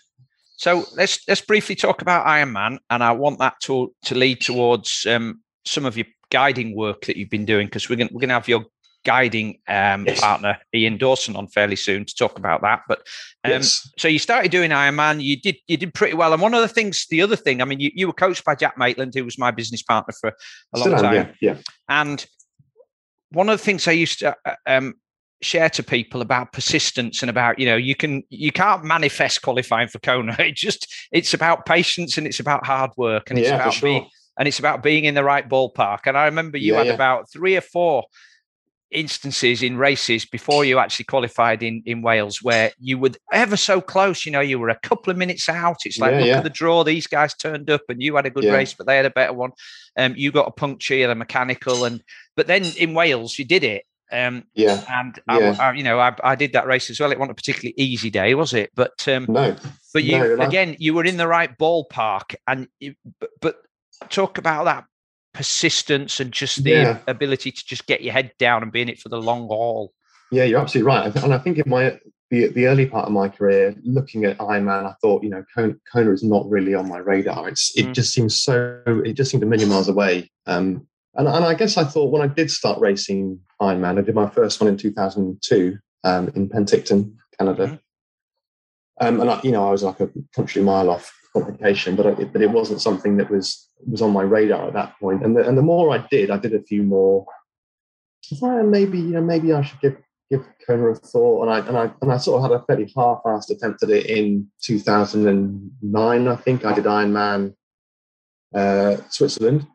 So let's let's briefly talk about Iron Man, and I want that to to lead towards um, some of your guiding work that you've been doing because we're going we're going to have your guiding um, yes. partner Ian Dawson on fairly soon to talk about that. But um, yes. so you started doing Ironman, you did you did pretty well. And one of the things, the other thing, I mean, you, you were coached by Jack Maitland, who was my business partner for a long time. Yeah, yeah. And one of the things I used to uh, um, share to people about persistence and about you know you can you can't manifest qualifying for Kona. It just it's about patience and it's about hard work and it's about sure. being and it's about being in the right ballpark. And I remember you yeah, had yeah. about three or four instances in races before you actually qualified in in Wales where you were ever so close. You know, you were a couple of minutes out. It's like yeah, look yeah. at the draw. These guys turned up, and you had a good Yeah. race, but they had a better one. Um, you got a puncture, a mechanical, and but then in Wales you did it. Um, Yeah. and I. I, you know, I, I did that race as well. It wasn't a particularly easy day, was it? But um, No. but you no. again, you were in the right ballpark, and you, but, but talk about that persistence and just the Yeah. ability to just get your head down and be in it for the long haul. Yeah, you're absolutely right. And I think in my the, the early part of my career, looking at Ironman, I thought, you know, Kona, Kona is not really on my radar. It's it Mm. just seems so it just seemed a million miles away. Um, and, and I guess I thought when I did start racing Ironman, I did my first one in 2002 um, in Penticton, Canada. Mhm. Um, and I, you know, I was like a country mile off qualification, but I, but it wasn't something that was was on my radar at that point. And the, and the more I did, I did a few more. I thought, "Eh, maybe you know, maybe I should give give Kona a thought. And I and I and I sort of had a fairly half-assed attempt at it in 2009. I think I did Ironman uh, Switzerland,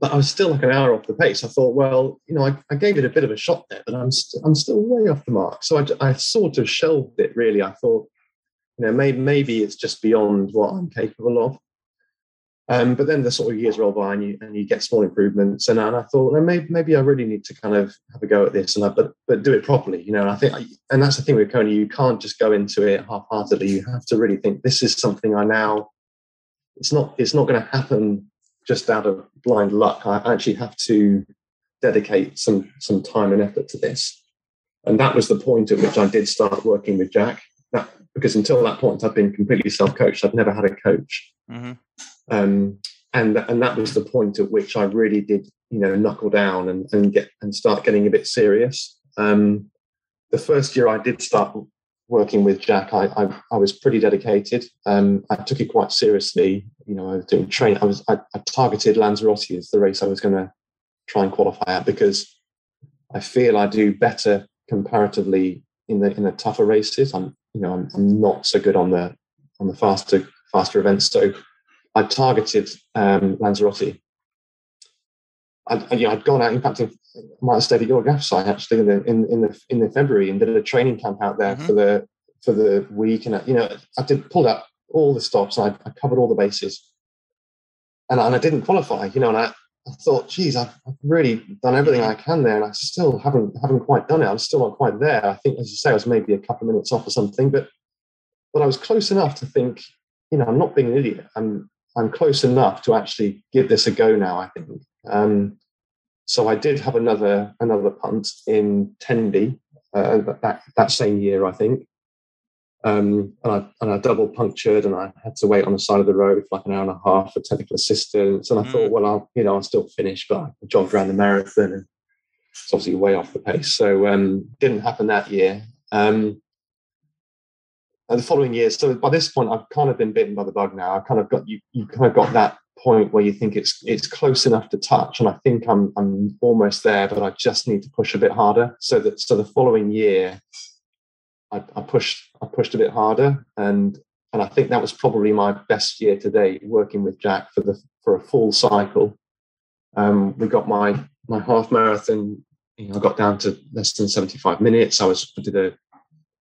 but I was still like an hour off the pace. I thought, well, you know, I, I gave it a bit of a shot there, but I'm st- I'm still way off the mark. So I, I sort of shelved it. Really, I thought, know, maybe maybe it's just beyond what I'm capable of. Um, but then the sort of years roll by and you and you get small improvements. And, and I thought, well, maybe maybe I really need to kind of have a go at this and I, but but do it properly, you know. And I think, I, and that's the thing with Kona, you can't just go into it half-heartedly. You have to really think this is something I now. It's not it's not going to happen just out of blind luck. I actually have to dedicate some some time and effort to this. And that was the point at which I did start working with Jack. Because until that point, I've been completely self-coached. I've never had a coach Mm-hmm. um, and and that was the point at which I really did you know knuckle down and, and get and start getting a bit serious. Um, the first year I did start working with Jack, I I, I was pretty dedicated. Um, I took it quite seriously. You know, I was doing train. I was I, I targeted Lanzarote as the race I was going to try and qualify at because I feel I do better comparatively in the in the tougher races. I'm you know I'm, I'm not so good on the on the faster faster events. So I targeted um, Lanzarote. I, I, you know, I'd gone out. In fact, I might have stayed at your gaff site actually in the in, in the in the February and did a training camp out there Mhm. for the for the week. And I, you know, I did pulled up all the stops. I, I covered all the bases, and I, and I didn't qualify. You know, and I, I thought, geez, I've, I've really done everything I can there, and I still haven't haven't quite done it. I'm still not quite there. I think, as you say, I was maybe a couple of minutes off or something, but but I was close enough to think, you know, I'm not being an idiot. I'm I'm close enough to actually give this a go now. I think. Um, so I did have another another punt in Tenby uh, that that same year, I think. Um, and I and I double punctured, and I had to wait on the side of the road for like an hour and a half for technical assistance. And I Mm. thought, well, I'll you know I'll still finish, but I jogged around the marathon, and it's obviously way off the pace. So um, didn't happen that year. Um, and the following year, so by this point, I've kind of been bitten by the bug now. I've kind of got you. You kind of got that point where you think it's it's close enough to touch, and I think I'm I'm almost there, but I just need to push a bit harder. So that so the following year, I, I pushed I pushed a bit harder, and and I think that was probably my best year to date working with Jack for the for a full cycle. Um, we got my my half marathon. You know, I got down to less than seventy five minutes. I was I did a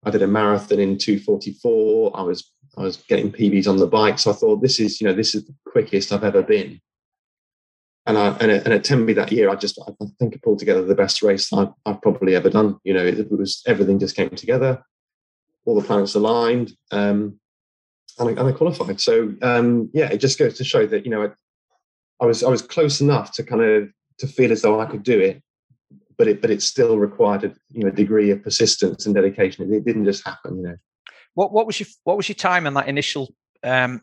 I did a marathon in two forty four. I was I was getting PBs on the bike, so I thought this is you know this is the quickest I've ever been. And I and at, and at Tenby that year, I just I think I pulled together the best race I've, I've probably ever done. You know, it, it was everything just came together. All the planets aligned, um, and, I, and I qualified. So um, yeah, it just goes to show that you know I, I was I was close enough to kind of to feel as though I could do it, but it but it still required a you know degree of persistence and dedication. It, didn't just happen, you know. What what was your what was your time in that initial um,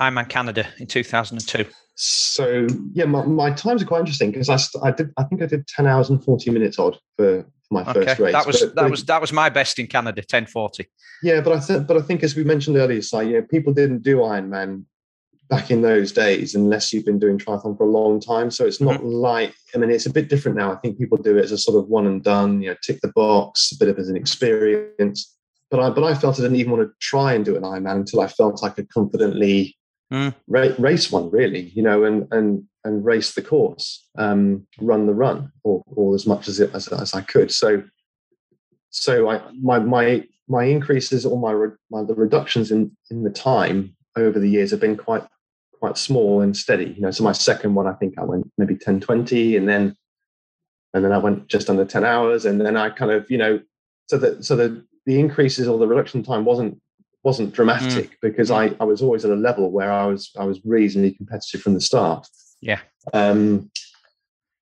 Ironman Canada in two thousand and two? So yeah, my, my times are quite interesting because I, I did I think I did ten hours and forty minutes odd for, my okay. first race. That was but, that but was that was my best in Canada, ten forty. Yeah, but I think but I think as we mentioned earlier, it's like you know, people didn't do Ironman back in those days unless you've been doing triathlon for a long time. So it's not mm-hmm. like I mean it's a bit different now. I think people do it as a sort of one and done, you know, tick the box, a bit of as an experience. But I but I felt I didn't even want to try and do an Ironman until I felt I could confidently mm. ra- race one, really, you know, and and and race the course, um, run the run, or or as much as it as, as I could. So so I my my my increases or my, my the reductions in in the time over the years have been quite quite small and steady. You know, so my second one, I think I went maybe 10, 20, and then and then I went just under 10 hours, and then I kind of, you know, so that so the the increases or the reduction time wasn't wasn't dramatic mm. because I, I was always at a level where I was I was reasonably competitive from the start. Yeah. Um,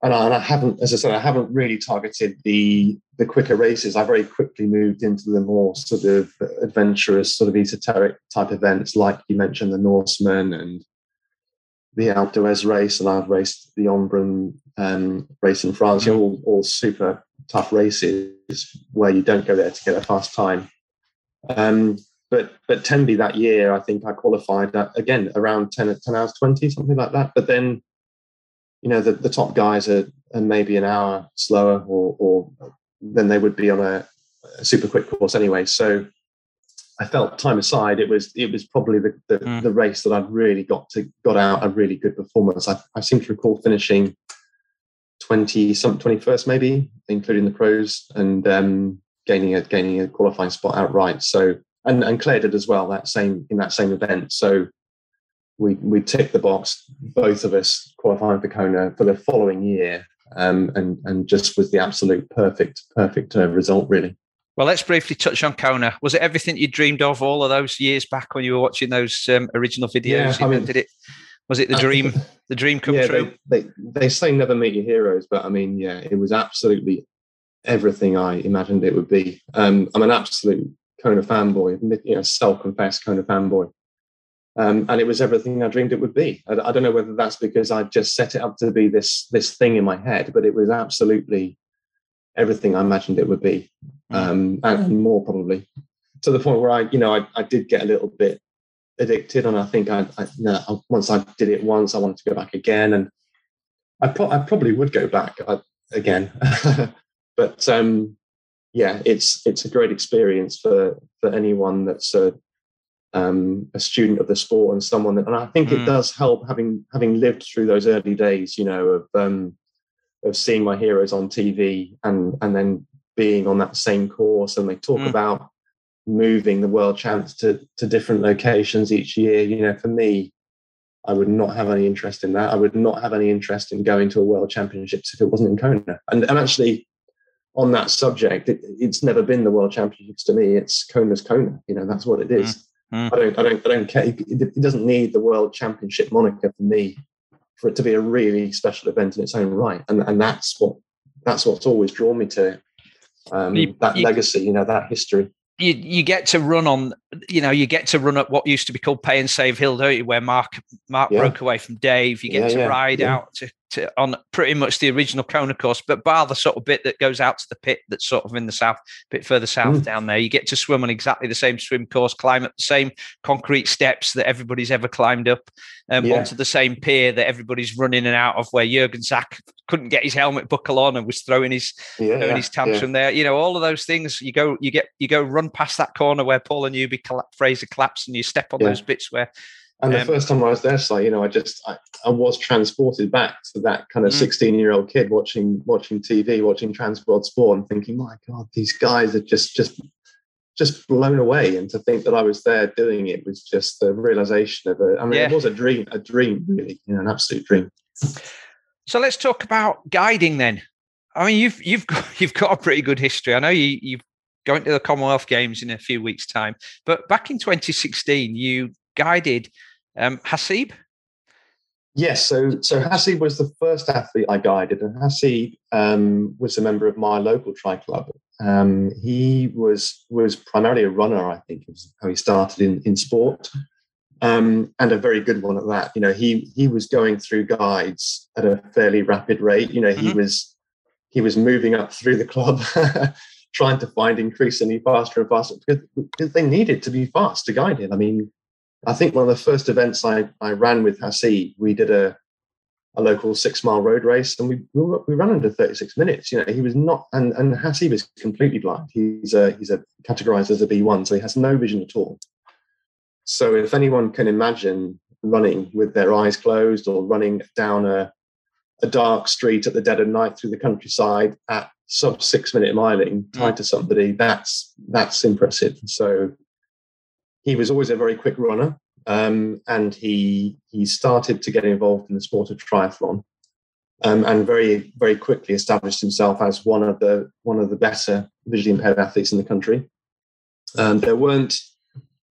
and I, and I, haven't, as I said, I haven't really targeted the the quicker races. I very quickly moved into the more sort of adventurous, sort of esoteric type events, like you mentioned, the Norseman and the Alpe race, and I've raced the Embrun um, race in France. Know, all, all super tough races where you don't go there to get a fast time. Um, but but Tenby that year, I think I qualified at, again around 10, 10 hours 20, something like that. But then, you know, the, the top guys are, are maybe an hour slower or, or than they would be on a, a, super quick course anyway. So I felt time aside, it was it was probably the the, mm. the race that I'd really got to got out a really good performance. I, I seem to recall finishing 20 some 21st maybe, including the pros, and um, gaining a gaining a qualifying spot outright. So and, and Claire did as well that same in that same event. So we we ticked the box, both of us qualifying for Kona for the following year, um, and and just was the absolute perfect perfect uh, result really. Well, let's briefly touch on Kona. Was it everything you dreamed of all of those years back when you were watching those um, original videos? Yeah, I mean, did it? Was it the dream? the dream come yeah, true? They, they they say never meet your heroes, but I mean, yeah, it was absolutely everything I imagined it would be. Um, I'm an absolute Kona fanboy, you know, self-confessed Kona fanboy. Um, and it was everything I dreamed it would be. I, I, don't know whether that's because I just set it up to be this this thing in my head, but it was absolutely everything I imagined it would be, um, and more probably to the point where I, you know, I, I did get a little bit addicted, and I think I, I once I did it once, I wanted to go back again, and I, pro- I probably would go back uh, again, but um, yeah, it's it's a great experience for for anyone that's a um, a student of the sport and someone that, and I think mm. it does help having having lived through those early days, you know, of um, of seeing my heroes on TV and and then being on that same course, and they talk mm. about moving the world champs to to different locations each year. You know, for me, I would not have any interest in that. I would not have any interest in going to a world championships if it wasn't in Kona. And and actually, on that subject, it, it's never been the World Championships to me. It's Kona's Kona. You know, that's what it is. Mm-hmm. I don't, I don't, I don't care. It, it, doesn't need the World Championship moniker for me for it to be a really special event in its own right. And and that's what that's what's always drawn me to it. Um, you, that you, legacy, you know, that history you you get to run on you know you get to run at what used to be called pay and save hill don't you where mark mark yeah. broke away from dave you get yeah, to yeah, ride out to, to, on pretty much the original kona course but bar the sort of bit that goes out to the pit that's sort of in the south a bit further south mm. down there you get to swim on exactly the same swim course climb up the same concrete steps that everybody's ever climbed up um, onto the same pier that everybody's running and out of where jürgen zäck couldn't get his helmet buckle on and was throwing his throwing his tantrum there you know all of those things you go you get you go run past that corner where Paul and Newby Fraser collapsed, and you step on yeah. those bits where. And um, the first time I was there, so you know, I just I, I was transported back to that kind of sixteen-year-old mm. kid watching watching TV, watching Transworld Sport, and thinking, my God, these guys are just just just blown away. And to think that I was there doing it was just the realization of it. I mean, yeah. it was a dream, a dream, really, you know, an absolute dream. So let's talk about guiding then. I mean, you've you've got you've got a pretty good history. I know you you've going to the Commonwealth Games in a few weeks' time. But back in 2016, you guided um, Hasib. Yes, so so Hasib was the first athlete I guided, and Hasib um, was a member of my local tri club. Um, he was was primarily a runner, I think, is how he started in in sport, um, and a very good one at that. You know, he he was going through guides at a fairly rapid rate. You know, he mm-hmm. was he was moving up through the club, trying to find increasingly faster and faster because, because they needed to be fast to guide him. I mean, I think one of the first events I, I ran with Hasib, we did a, a local six mile road race and we, we ran under 36 minutes. You know, he was not, and, and Hasib is completely blind. He's a, he's a categorized as a B1, so he has no vision at all. So if anyone can imagine running with their eyes closed or running down a, a dark street at the dead of night through the countryside at sub six minute miling tied mm. to somebody, that's, that's impressive. So he was always a very quick runner, um, and he he started to get involved in the sport of triathlon, um, and very very quickly established himself as one of the one of the better visually impaired athletes in the country. Um, there weren't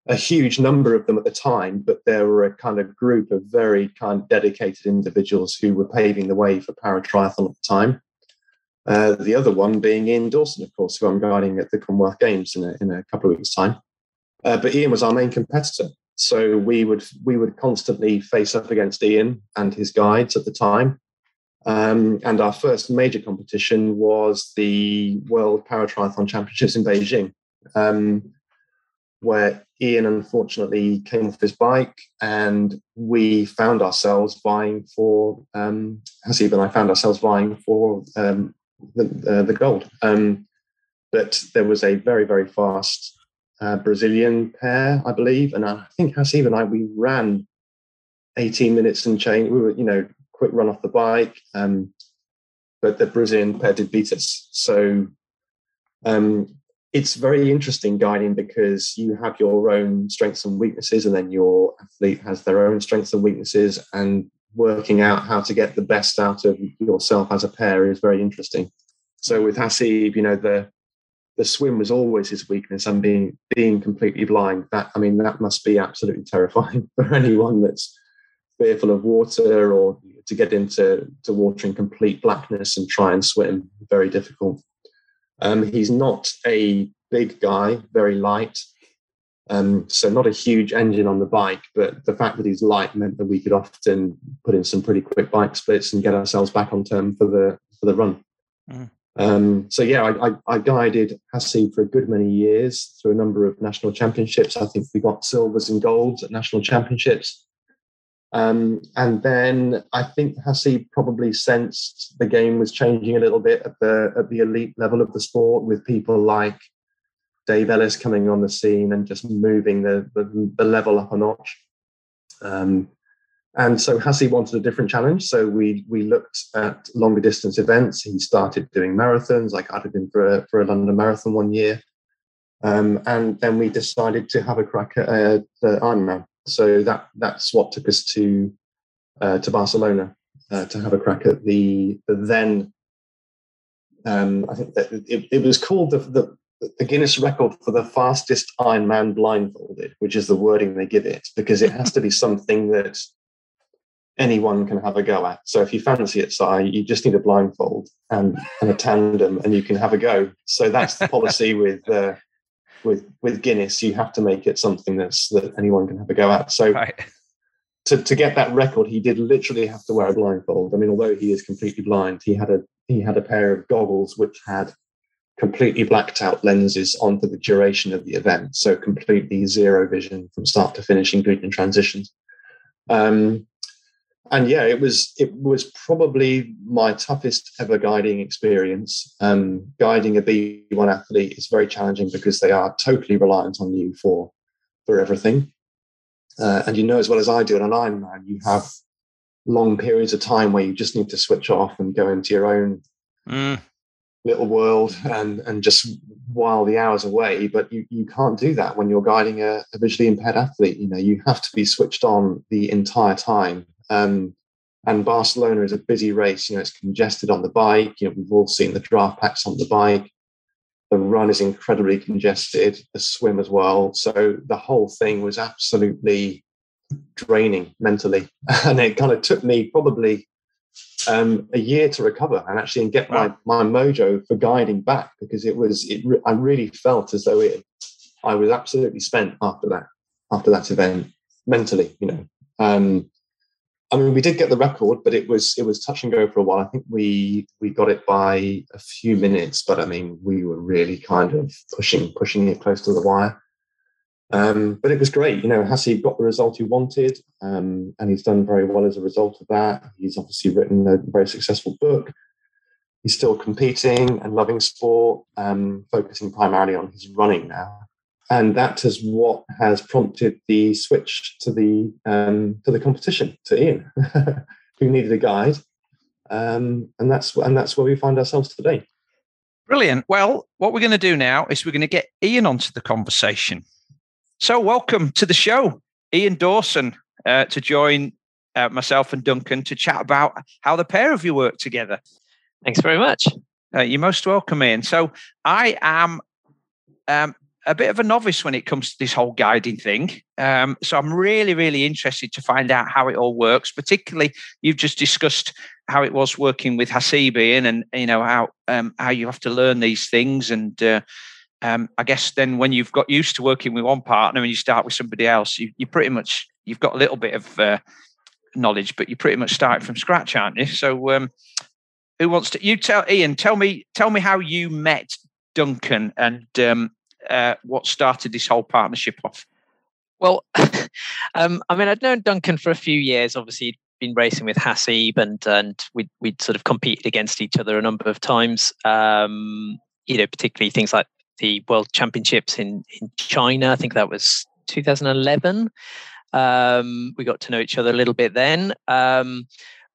a huge number of them at the time, but there were a kind of group of very kind of dedicated individuals who were paving the way for para triathlon at the time. Uh, the other one being Ian Dawson, of course, who I'm guiding at the Commonwealth Games in a, in a couple of weeks' time. Uh, but Ian was our main competitor, so we would we would constantly face up against Ian and his guides at the time. Um, and our first major competition was the World Paratriathlon Championships in Beijing, um, where Ian unfortunately came off his bike, and we found ourselves vying for um, Hasib and I found ourselves vying for um, the, uh, the gold. Um, but there was a very very fast uh, Brazilian pair, I believe. And I think Hasib and I, we ran 18 minutes and change. We were, you know, quick run off the bike. Um, but the Brazilian pair did beat us. So um, it's very interesting guiding because you have your own strengths and weaknesses, and then your athlete has their own strengths and weaknesses, and working out how to get the best out of yourself as a pair is very interesting. So with Hasib, you know, the the swim was always his weakness and being being completely blind. That i mean that must be absolutely terrifying for anyone that's fearful of water or to get into to water in complete blackness and try and swim. Very difficult. Um, he's not a big guy very light. Um, so not a huge engine on the bike but the fact that he's light meant that we could often put in some pretty quick bike splits and get ourselves back on term for the for the run. Mm. Um, so yeah, I, I, I guided Hasib for a good many years through a number of national championships. I think we got silvers and golds at national championships. Um, and then I think Hasib probably sensed the game was changing a little bit at the at the elite level of the sport, with people like Dave Ellis coming on the scene and just moving the the, the level up a notch. Um, and so Hasib wanted a different challenge. So we we looked at longer distance events. He started doing marathons. Like I guided him for a, for a London Marathon one year. Um, and then we decided to have a crack at uh, the Ironman. So that that's what took us to uh, to Barcelona uh, to have a crack at the, the then. Um, I think that it, it was called the, the the Guinness record for the fastest Ironman blindfolded, which is the wording they give it, because it has to be something that anyone can have a go at. So if you fancy it, Si, you just need a blindfold and, and a tandem, and you can have a go. So that's the policy with uh, with with Guinness. You have to make it something that's that anyone can have a go at. So. Right. To, to get that record, he did literally have to wear a blindfold. I mean, although he is completely blind, he had a he had a pair of goggles which had completely blacked out lenses on for the duration of the event, so completely zero vision from start to finish, including transitions. Um, and yeah, it was it was probably my toughest ever guiding experience. Um, guiding a B1 athlete is very challenging because they are totally reliant on you for for everything. Uh, and you know as well as I do on an Ironman, you have long periods of time where you just need to switch off and go into your own mm. little world and and just while the hours away. But you you can't do that when you're guiding a, a visually impaired athlete. You know you have to be switched on the entire time um, and Barcelona is a busy race. You know, it's congested on the bike. You know, we've all seen the draft packs on the bike. The run is incredibly congested, the swim as well. So the whole thing was absolutely draining mentally. And it kind of took me probably um, a year to recover and actually and get wow. my, my mojo for guiding back because it was it I really felt as though it I was absolutely spent after that after that event mentally you know um, I mean we did get the record but it was it was touch and go for a while I think we we got it by a few minutes but I mean we were really kind of pushing pushing it close to the wire um, but it was great. You know, Hasib got the result he wanted, um, and he's done very well as a result of that. He's obviously written a very successful book. He's still competing and loving sport, um, focusing primarily on his running now. And that is what has prompted the switch to the um, to the competition to Ian, who needed a guide, um, and that's and that's where we find ourselves today. Brilliant. Well, what we're going to do now is we're going to get Ian onto the conversation. So, welcome to the show, Ian Dawson, uh, to join uh, myself and Duncan to chat about how the pair of you work together. Thanks very much. Uh, you're most welcome, Ian. So, I am um, a bit of a novice when it comes to this whole guiding thing. Um, so, I'm really, really interested to find out how it all works. Particularly, you've just discussed how it was working with Hasib, Ian, and you know how um, how you have to learn these things and uh, um, I guess then when you've got used to working with one partner and you start with somebody else, you, you pretty much you've got a little bit of uh, knowledge, but you pretty much start from scratch, aren't you? So, um, who wants to? You tell Ian. Tell me. Tell me how you met Duncan and um, uh, what started this whole partnership off. Well, um, I mean, I'd known Duncan for a few years. Obviously, he'd been racing with Hasib, and and we'd we'd sort of competed against each other a number of times. Um, you know, particularly things like the World Championships in in China. I think that was 2011. Um, we got to know each other a little bit then, um,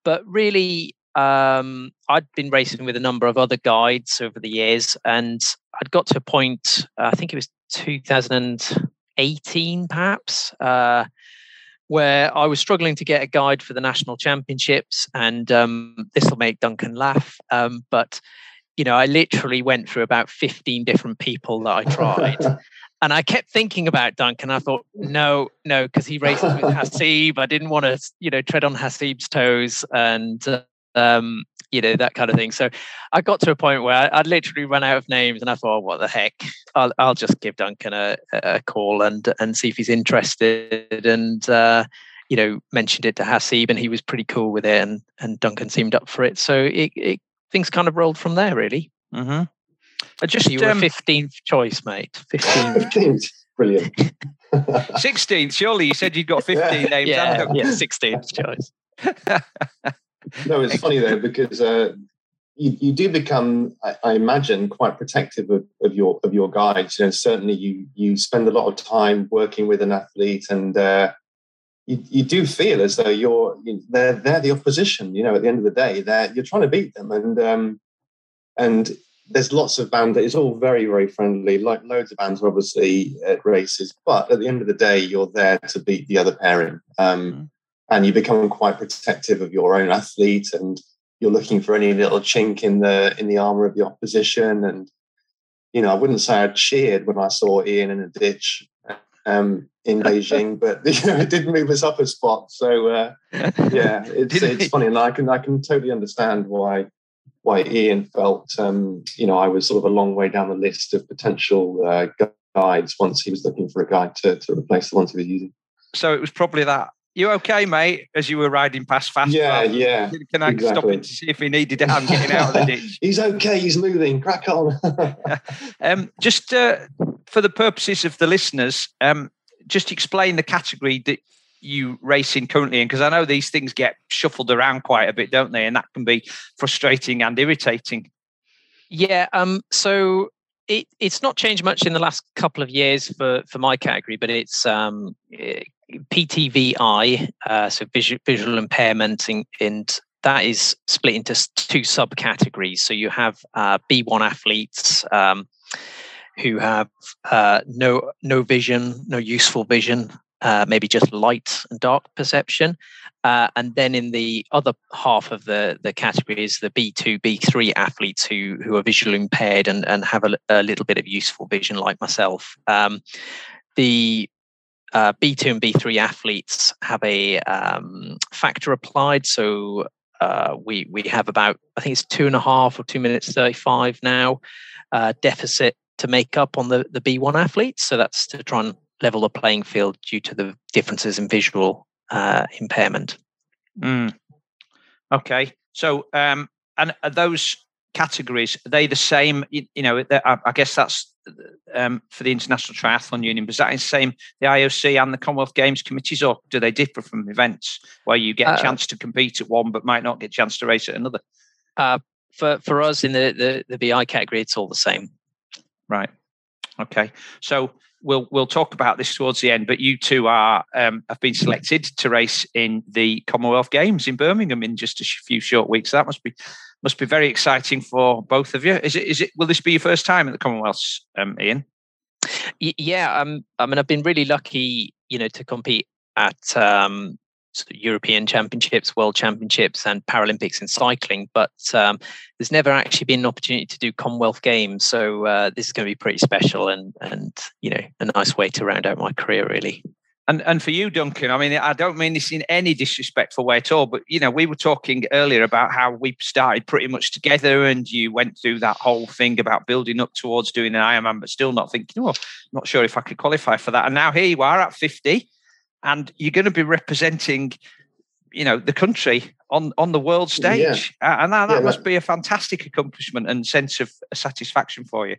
but really, um, I'd been racing with a number of other guides over the years, and I'd got to a point. Uh, I think it was 2018, perhaps. Uh, where I was struggling to get a guide for the national championships, and um, this will make Duncan laugh. Um, but you know, I literally went through about 15 different people that I tried. and I kept thinking about Duncan. I thought, no, no, because he races with Hasib. I didn't want to, you know, tread on Hasib's toes and, um, you know, that kind of thing. So I got to a point where I'd literally run out of names and I thought, oh, what the heck? I'll, I'll just give Duncan a, a call and, and see if he's interested. And, uh, you know, mentioned it to Hasib and he was pretty cool with it and, and Duncan seemed up for it. So it, it things kind of rolled from there, really. Mm-hmm. I just you were um, 15th choice, mate. 15th. 15th. Brilliant. 16th, surely you said you'd got 15 yeah. names. Yeah, yeah, 16th choice. No, it's funny though, because uh, you, you do become, I, I imagine, quite protective of, of, your of your guides. You know, certainly you you spend a lot of time working with an athlete and uh, you, you do feel as though you're you, they're they're the opposition. You know, at the end of the day, they're you're trying to beat them, and um, and there's lots of bands. It's all very very friendly. Like loads of bands, obviously at races, but at the end of the day, you're there to beat the other pairing, um, mm. And you become quite protective of your own athlete, and you're looking for any little chink in the in the armor of the opposition, and you know, I wouldn't say I cheered when I saw Ian in a ditch um, in Beijing, but you know, it did move us up a spot. So uh, yeah, it's it's funny, and I can I can totally understand why why Ian felt um, you know I was sort of a long way down the list of potential uh, guides once he was looking for a guide to to replace the ones he was using. So it was probably that. You okay, mate? As you were riding past fast. Yeah, yeah. Can I exactly. stop him to see if he needed help getting out of the ditch? he's okay. He's moving. Crack on. um, just uh, for the purposes of the listeners, um, just explain the category that you race in currently in. because I know these things get shuffled around quite a bit, don't they? And that can be frustrating and irritating. Yeah. Um. So it it's not changed much in the last couple of years for for my category, but it's um PTVI, uh, so visual visual impairment, and, and that is split into two subcategories. So you have uh, B1 athletes. Um, who have uh, no no vision, no useful vision, uh, maybe just light and dark perception. Uh, and then in the other half of the, the category is the B2, B3 athletes who, who are visually impaired and, and have a, a little bit of useful vision, like myself. Um, the uh, B2 and B3 athletes have a um, factor applied. So uh, we we have about I think it's two and a half or two minutes thirty five now uh, deficit to make up on the the B1 athletes. So that's to try and level the playing field due to the differences in visual uh, impairment. Mm. Okay, so um, and those categories are they the same? You, you know, I guess that's um, for the International Triathlon Union. But is that the same the IOC and the Commonwealth Games committees, or do they differ from events where you get a uh, chance to compete at one but might not get a chance to race at another? Uh, for for us in the, the the VI category, it's all the same. Right. Okay. So we'll we'll talk about this towards the end. But you two are um, have been selected to race in the Commonwealth Games in Birmingham in just a few short weeks. That must be must be very exciting for both of you. Is it? Is it? Will this be your first time at the Commonwealths, um, Ian? Yeah, um, I mean, I've been really lucky, you know, to compete at um, European Championships, World Championships, and Paralympics in cycling. But um, there's never actually been an opportunity to do Commonwealth Games, so uh, this is going to be pretty special and and you know a nice way to round out my career, really. And and for you, Duncan, I mean, I don't mean this in any disrespectful way at all, but you know, we were talking earlier about how we started pretty much together, and you went through that whole thing about building up towards doing an Ironman, but still not thinking, oh, not sure if I could qualify for that. And now here you are at 50, and you're going to be representing, you know, the country on on the world stage, yeah. and that, that yeah, must be a fantastic accomplishment and sense of satisfaction for you.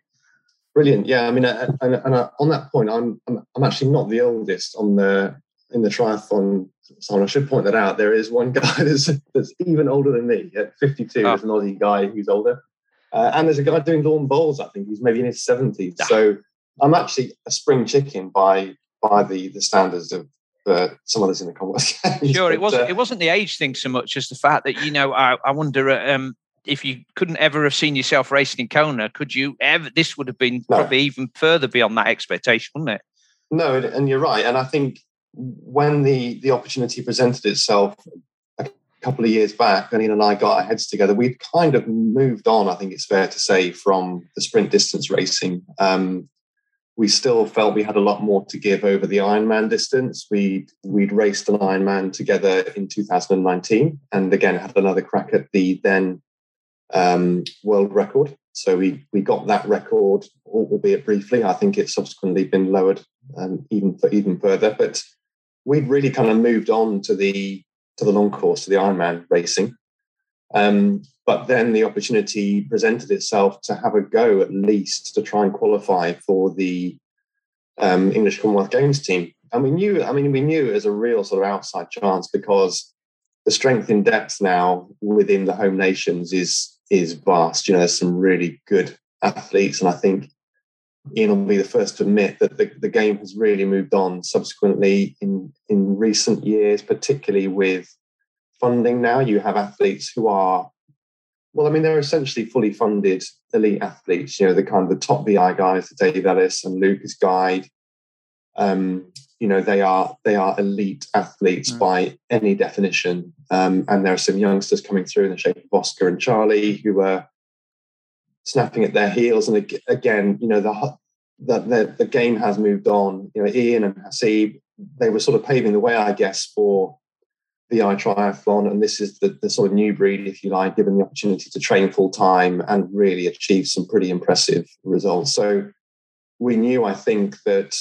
Brilliant. Yeah, I mean, uh, and, and uh, on that point, I'm, I'm, I'm actually not the oldest on the in the triathlon. So I should point that out. There is one guy that's, that's even older than me at 52. Oh. There's an Aussie guy who's older, uh, and there's a guy doing lawn bowls. I think he's maybe in his 70s. Yeah. So I'm actually a spring chicken by by the the standards of uh, some others in the Commonwealth. sure, it wasn't. Uh, it wasn't the age thing so much as the fact that you know. I, I wonder. Um, if you couldn't ever have seen yourself racing in Kona, could you ever? This would have been no. probably even further beyond that expectation, wouldn't it? No, and you're right. And I think when the the opportunity presented itself a couple of years back, Ian and I got our heads together. We'd kind of moved on. I think it's fair to say from the sprint distance racing. Um, we still felt we had a lot more to give over the Ironman distance. We we'd raced an Ironman together in 2019, and again had another crack at the then um, world record. So we we got that record, albeit briefly. I think it's subsequently been lowered um, even for, even further. But we'd really kind of moved on to the to the long course, to the Ironman racing. Um, but then the opportunity presented itself to have a go at least to try and qualify for the um, English Commonwealth Games team. And we knew, I mean, we knew it was a real sort of outside chance because the strength in depth now within the home nations is is vast. You know, there's some really good athletes, and I think Ian will be the first to admit that the, the game has really moved on subsequently in in recent years, particularly with funding. Now you have athletes who are well, I mean, they're essentially fully funded elite athletes. You know, the kind of the top VI guys, the Dave Ellis and Lucas Guide. Um, you know they are they are elite athletes mm. by any definition. Um, and there are some youngsters coming through in the shape of oscar and charlie who are snapping at their heels. And again you know the the, the, the game has moved on. You know ian and hasib they were sort of paving the way i guess for the i triathlon. And this is the, the sort of new breed if you like given the opportunity to train full time and really achieve some pretty impressive results. So we knew i think that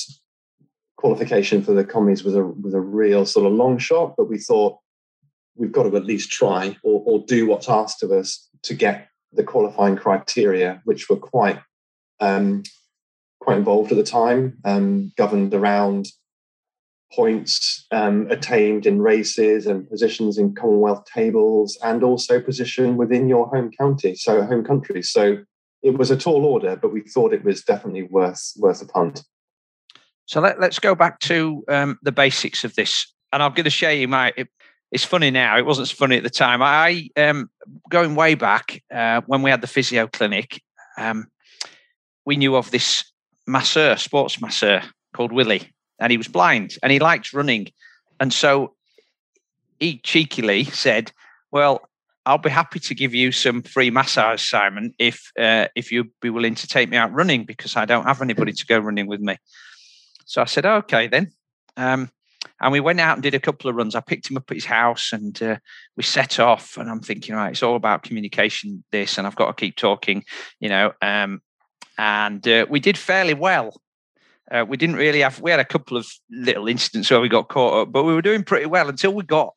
qualification for the commies was a was a real sort of long shot, but we thought we've got to at least try or, or do what's asked of us to get the qualifying criteria, which were quite um, quite involved at the time, um, governed around points um, attained in races and positions in Commonwealth tables, and also position within your home county, so home country. So it was a tall order, but we thought it was definitely worth worth a punt. So let, us go back to um, the basics of this. And I'm going to share you my. It, it's funny now. It wasn't funny at the time. I um, going way back uh, when we had the physio clinic. Um, we knew of this masseur, sports masseur called Willie, and he was blind and he liked running. And so he cheekily said, Well, I'll be happy to give you some free massage, Simon, if uh, if you'd be willing to take me out running because I don't have anybody to go running with me. So I said, okay, then. Um, and we went out and did a couple of runs. I picked him up at his house and uh, we set off. And I'm thinking, right, it's all about communication, this, and I've got to keep talking, you know. Um, and uh, we did fairly well. Uh, we didn't really have, we had a couple of little incidents where we got caught up, but we were doing pretty well until we got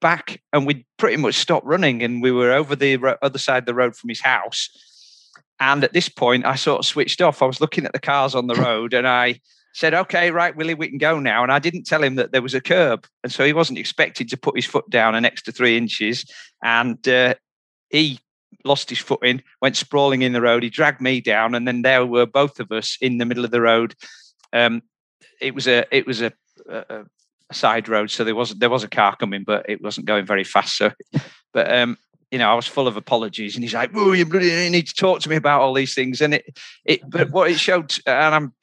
back and we pretty much stopped running and we were over the ro- other side of the road from his house. And at this point, I sort of switched off. I was looking at the cars on the road and I said, okay, right, Willie, we can go now. And I didn't tell him that there was a curb. And so he wasn't expected to put his foot down an extra three inches. And uh, he lost his footing, went sprawling in the road. He dragged me down. And then there were both of us in the middle of the road. Um, it was a, it was a, a, side road, so there was there was a car coming, but it wasn't going very fast. So, but um, you know, I was full of apologies, and he's like, "Oh, you bloody need to talk to me about all these things." And it, it, but what it showed, and I'm,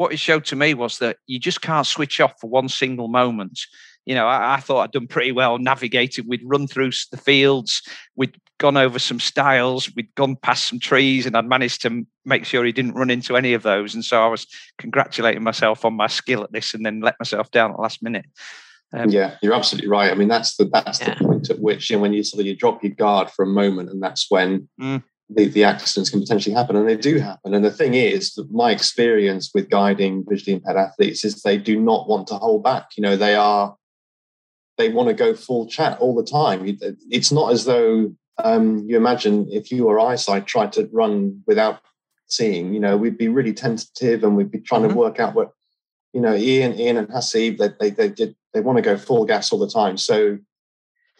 what it showed to me was that you just can't switch off for one single moment you know, I, I, thought I'd done pretty well navigated. We'd run through the fields, we'd gone over some stiles, we'd gone past some trees, and I'd managed to make sure he didn't run into any of those. And so I was congratulating myself on my skill at this, and then let myself down at the last minute. Um, yeah, you're absolutely right. I mean, that's the that's yeah. the point at which you know when you sort of you drop your guard for a moment, and that's when mm. The, the accidents can potentially happen, and they do happen. And the thing is, that my experience with guiding visually impaired athletes is they do not want to hold back. You know, they are they want to go full chat all the time. It's not as though um, you imagine if you or i eyesight tried to run without seeing, you know, we'd be really tentative and we'd be trying mm-hmm. to work out what, you know, Ian, Ian and Hasib, they, they, they did, they want to go full gas all the time. So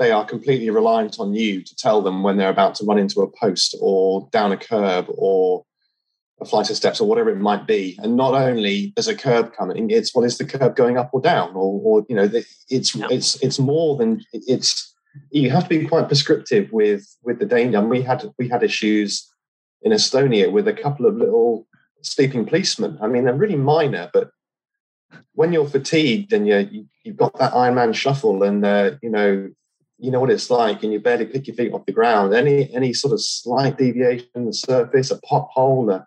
they are completely reliant on you to tell them when they're about to run into a post or down a curb or a flight of steps or whatever it might be. And not only there's a curb coming, it's what is the curb going up or down, or, or you know, it's yeah. it's it's more than it's. You have to be quite prescriptive with with the danger. And we had we had issues in Estonia with a couple of little sleeping policemen. I mean, they're really minor, but when you're fatigued and you you've got that Iron Man shuffle, and uh, you know you know what it's like, and you barely pick your feet off the ground. Any any sort of slight deviation in the surface, a pothole, a,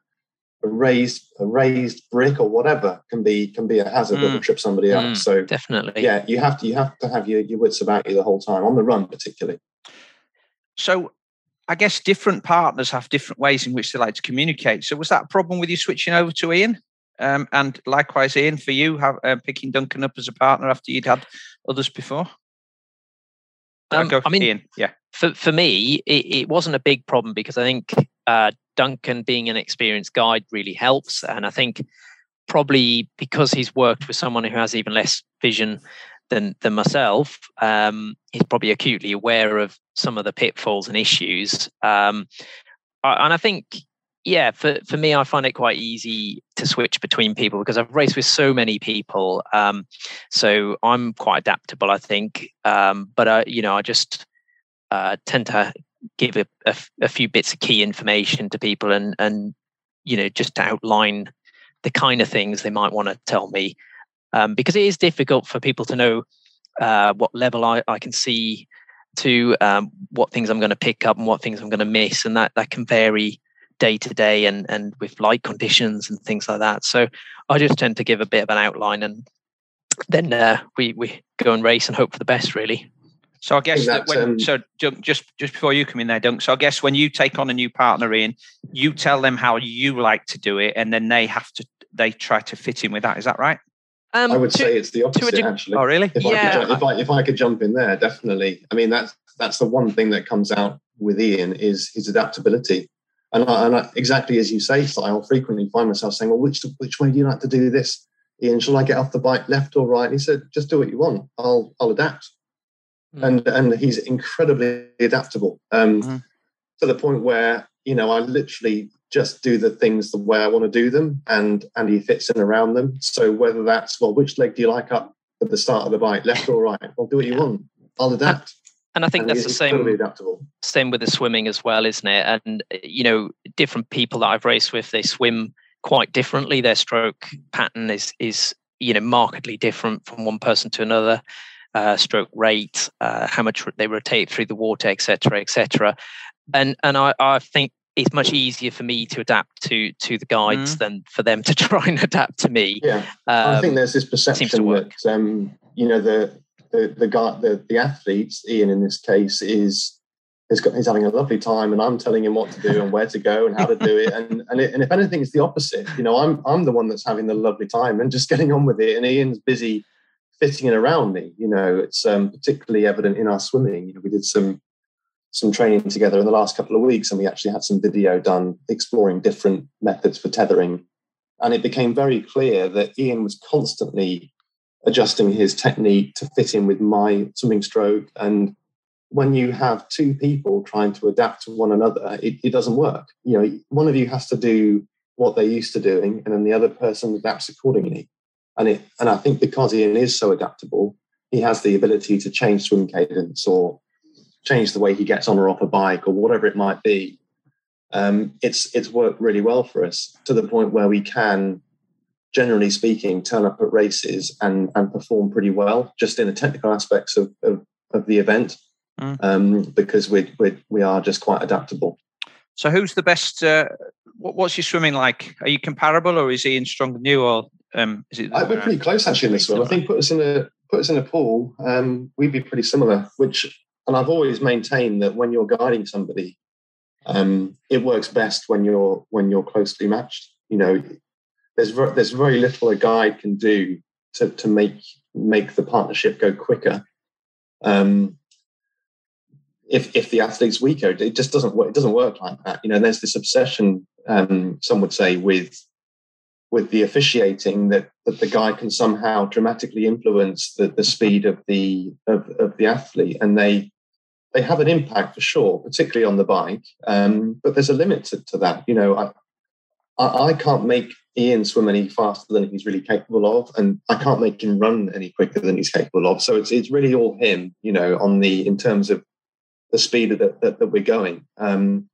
a raised a raised brick or whatever can be can be a hazard mm. that will trip somebody mm. up. So definitely, yeah, you have to you have to have your, your wits about you the whole time on the run, particularly. So, I guess different partners have different ways in which they like to communicate. So, was that a problem with you switching over to Ian? Um, and likewise, Ian, for you, have, uh, picking Duncan up as a partner after you'd had others before. Um, I mean, Ian, yeah. For for me, it, it wasn't a big problem because I think uh, Duncan being an experienced guide really helps. And I think probably because he's worked with someone who has even less vision than than myself, um, he's probably acutely aware of some of the pitfalls and issues. Um, and I think, yeah, for for me, I find it quite easy to switch between people because I've raced with so many people. Um, so I'm quite adaptable, I think. Um, but I, you know, I just uh, tend to give a, a, a few bits of key information to people and and you know just to outline the kind of things they might want to tell me um, because it is difficult for people to know uh, what level I, I can see to um, what things I'm going to pick up and what things I'm going to miss, and that that can vary day to day and and with light conditions and things like that. So I just tend to give a bit of an outline, and then uh, we we go and race and hope for the best, really. So I guess that when, um, so just just before you come in there, Dunk. So I guess when you take on a new partner in, you tell them how you like to do it, and then they have to they try to fit in with that. Is that right? Um, I would to, say it's the opposite. Deg- actually, oh really? If yeah. I could, if I if I could jump in there, definitely. I mean that's that's the one thing that comes out with Ian is his adaptability. And, I, and I, exactly as you say, I'll frequently find myself saying, "Well, which which way do you like to do this, Ian? Shall I get off the bike left or right?" And he said, "Just do what you want. I'll I'll adapt." mm. and and he's incredibly adaptable um, mm. to the point where you know I literally just do the things the way I want to do them, and and he fits in around them. So whether that's well, which leg do you like up at the start of the bike, left or right? I'll do what you want. I'll adapt. And I think and that's the same. Adaptable. Same with the swimming as well, isn't it? And you know, different people that I've raced with, they swim quite differently. Their stroke pattern is is you know markedly different from one person to another uh, stroke rate uh, how much they rotate through the water etc etc and and I, I think it's much easier for me to adapt to to the guides mm. than for them to try and adapt to me yeah um, i think there's this perception that um, you know the the the guy the, the athletes ian in this case is he's got he's having a lovely time and I'm telling him what to do and where to go and how to do it. And and, it, and if anything it's the opposite. You know I'm I'm the one that's having the lovely time and just getting on with it and Ian's busy fitting it around me. You know it's um, particularly evident in our swimming. You know we did some some training together in the last couple of weeks and we actually had some video done exploring different methods for tethering. And it became very clear that Ian was constantly adjusting his technique to fit in with my swimming stroke and when you have two people trying to adapt to one another, it, it, doesn't work. You know, one of you has to do what they're used to doing, and then the other person adapts accordingly. And it, and I think because Ian is so adaptable, he has the ability to change swim cadence or change the way he gets on or off a bike or whatever it might be. Um, it's it's worked really well for us to the point where we can, generally speaking, turn up at races and and perform pretty well just in the technical aspects of, of, of the event mm. um, because we we we are just quite adaptable. So, who's the best? Uh, what, what's your swimming like? Are you comparable, or is Ian stronger than you, or um, is it? I, we're pretty close actually in this one. I think put us in a put us in a pool, um, we'd be pretty similar. Which, and I've always maintained that when you're guiding somebody, um, it works best when you're when you're closely matched. You know, there's ver- there's very little a guide can do to to make make the partnership go quicker. Um, if if the athlete's weaker, it just doesn't work. It doesn't work like that. You know, there's this obsession, um, some would say, with with the officiating that that the guy can somehow dramatically influence the, the speed of the of, of the athlete, and they they have an impact for sure, particularly on the bike. Um, but there's a limit to, to that. You know, I, I, I can't make Ian swim any faster than he's really capable of, and I can't make him run any quicker than he's capable of. So it's it's really all him, you know, on the in terms of the speed that, that, that we're going. Um,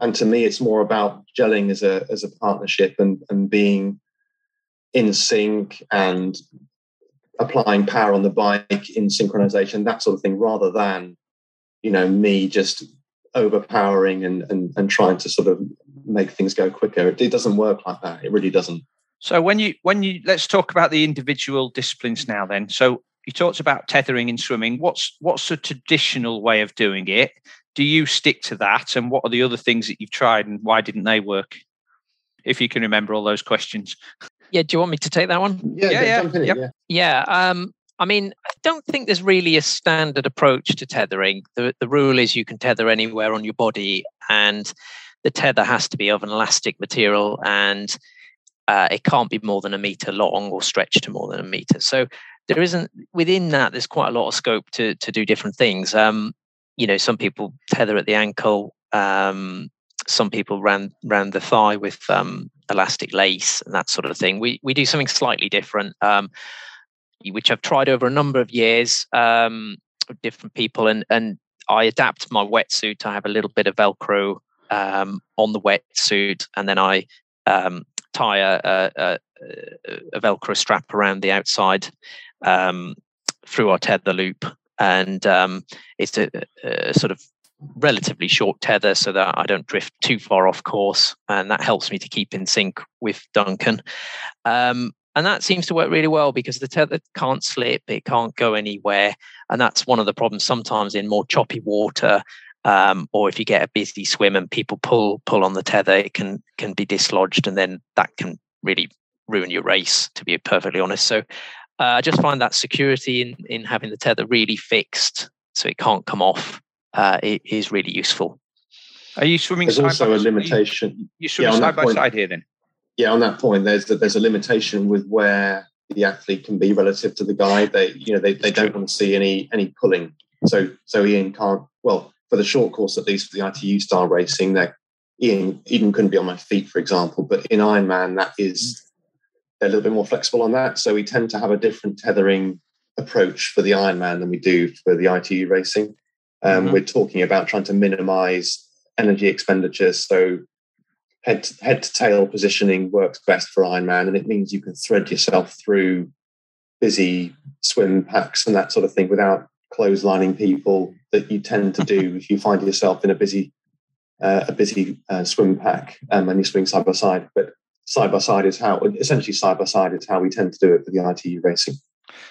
and to me, it's more about gelling as a as a partnership and and being in sync and applying power on the bike in synchronization, that sort of thing, rather than you know me just overpowering and and, and trying to sort of make things go quicker. It, it doesn't work like that. It really doesn't. So when you when you let's talk about the individual disciplines now. Then, so you talked about tethering in swimming. What's what's the traditional way of doing it? Do you stick to that? And what are the other things that you've tried and why didn't they work? If you can remember all those questions. Yeah, do you want me to take that one? Yeah, yeah, yeah. It, yeah. yeah um, I mean, I don't think there's really a standard approach to tethering. The the rule is you can tether anywhere on your body, and the tether has to be of an elastic material, and uh, it can't be more than a meter long or stretched to more than a meter. So there isn't within that there's quite a lot of scope to to do different things. Um you know some people tether at the ankle um some people ran ran the thigh with um elastic lace and that sort of thing. We we do something slightly different um which I've tried over a number of years um with different people and and I adapt my wetsuit. I have a little bit of velcro um on the wetsuit and then I um tie a, a, a velcro strap around the outside um, through our tether loop, and um, it's a, a, sort of relatively short tether so that I don't drift too far off course, and that helps me to keep in sync with Duncan. Um, and that seems to work really well because the tether can't slip, it can't go anywhere, and that's one of the problems sometimes in more choppy water. Um, or if you get a busy swim and people pull pull on the tether, it can can be dislodged, and then that can really ruin your race. To be perfectly honest, so uh, I just find that security in, in having the tether really fixed so it can't come off uh, it is really useful. Are you swimming there's also a limitation. You, you swimming yeah, side by point, side here then? Yeah, on that point, there's there's a limitation with where the athlete can be relative to the guide. They you know they, they don't want to see any any pulling. So so Ian can't well for the short course at least for the ITU style racing, that Ian Ian couldn't be on my feet, for example. But in Ironman, that is a little bit more flexible on that. So we tend to have a different tethering approach for the Ironman than we do for the ITU racing. Um, mm-hmm. We're talking about trying to minimize energy expenditure. So head to, head to tail positioning works best for Ironman, and it means you can thread yourself through busy swim packs and that sort of thing without clotheslining people that you tend to do if you find yourself in a busy uh, a busy uh, swim pack um, and you're swimming side by side. But side by side is how essentially side by side is how we tend to do it for the ITU racing.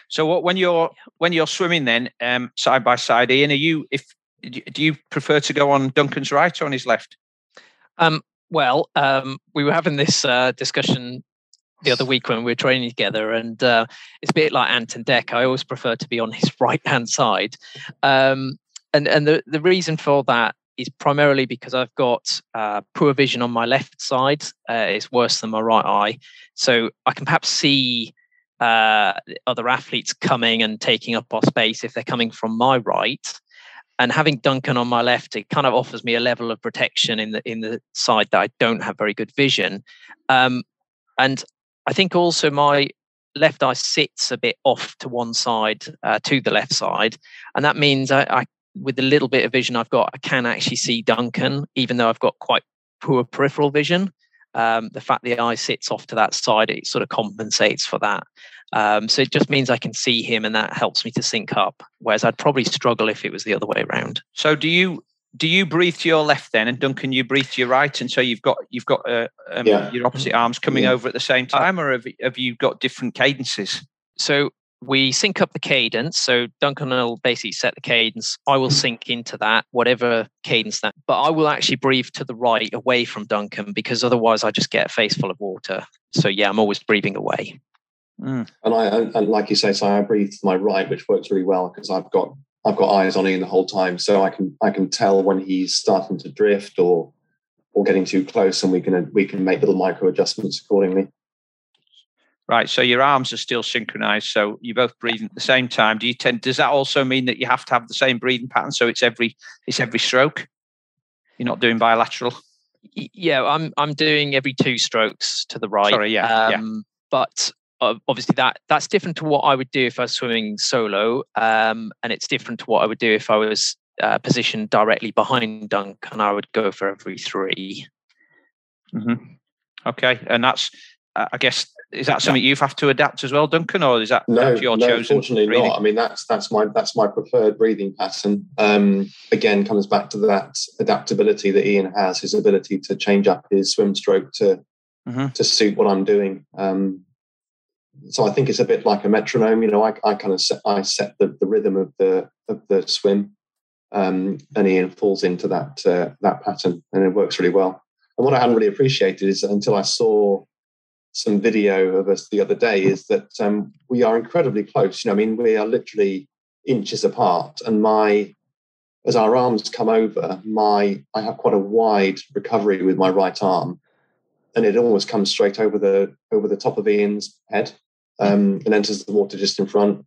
So what, when you're when you're swimming then um, side by side, Ian, are you if do you prefer to go on Duncan's right or on his left? Um, well, um, we were having this uh, discussion the other week when we were training together, and uh, it's a bit like Ant and Dec. I always prefer to be on his right hand side, um, and and the the reason for that is primarily because I've got uh, poor vision on my left side. Uh, it's worse than my right eye, so I can perhaps see uh, other athletes coming and taking up our space if they're coming from my right. And having Duncan on my left, it kind of offers me a level of protection in the in the side that I don't have very good vision. Um, and I think also my left eye sits a bit off to one side, uh, to the left side, and that means I, I, with the little bit of vision I've got, I can actually see Duncan, even though I've got quite poor peripheral vision. Um, the fact the eye sits off to that side, it sort of compensates for that. Um, so it just means I can see him, and that helps me to sync up. Whereas I'd probably struggle if it was the other way around. So do you do you breathe to your left then, and Duncan, you breathe to your right, and so you've got you've got uh, um, yeah. your opposite arms coming yeah. over at the same time, or have, have you got different cadences? So we sync up the cadence. So Duncan will basically set the cadence. I will sync into that, whatever cadence that. But I will actually breathe to the right, away from Duncan, because otherwise I just get a face full of water. So yeah, I'm always breathing away. Mm. And I, and like you say, so I breathe to my right, which works really well because I've got I've got eyes on Ian the whole time, so I can I can tell when he's starting to drift or or getting too close, and we can we can make little micro adjustments accordingly. Right. So your arms are still synchronized. So you're both breathing at the same time. Do you tend? Does that also mean that you have to have the same breathing pattern? So it's every it's every stroke. You're not doing bilateral. Yeah, I'm I'm doing every two strokes to the right. Sorry. Yeah. Um, yeah. But obviously that that's different to what I would do if I was swimming solo, um, and it's different to what I would do if I was uh, positioned directly behind Dunk, and I would go for every 3 mm-hmm. Okay, and that's I guess is that something you have to adapt as well, Duncan, or is that no? your no, unfortunately breathing? not. I mean, that's that's my that's my preferred breathing pattern. Um, again, comes back to that adaptability that Ian has, his ability to change up his swim stroke to mm-hmm. to suit what I'm doing. Um, so I think it's a bit like a metronome. You know, I, I kind of set, I set the, the rhythm of the of the swim, um, and Ian falls into that uh, that pattern, and it works really well. And what I hadn't really appreciated is until I saw some video of us the other day is that um, we are incredibly close. You know, I mean, we are literally inches apart, and my as our arms come over, my I have quite a wide recovery with my right arm, and it almost comes straight over the over the top of Ian's head um, and enters the water just in front.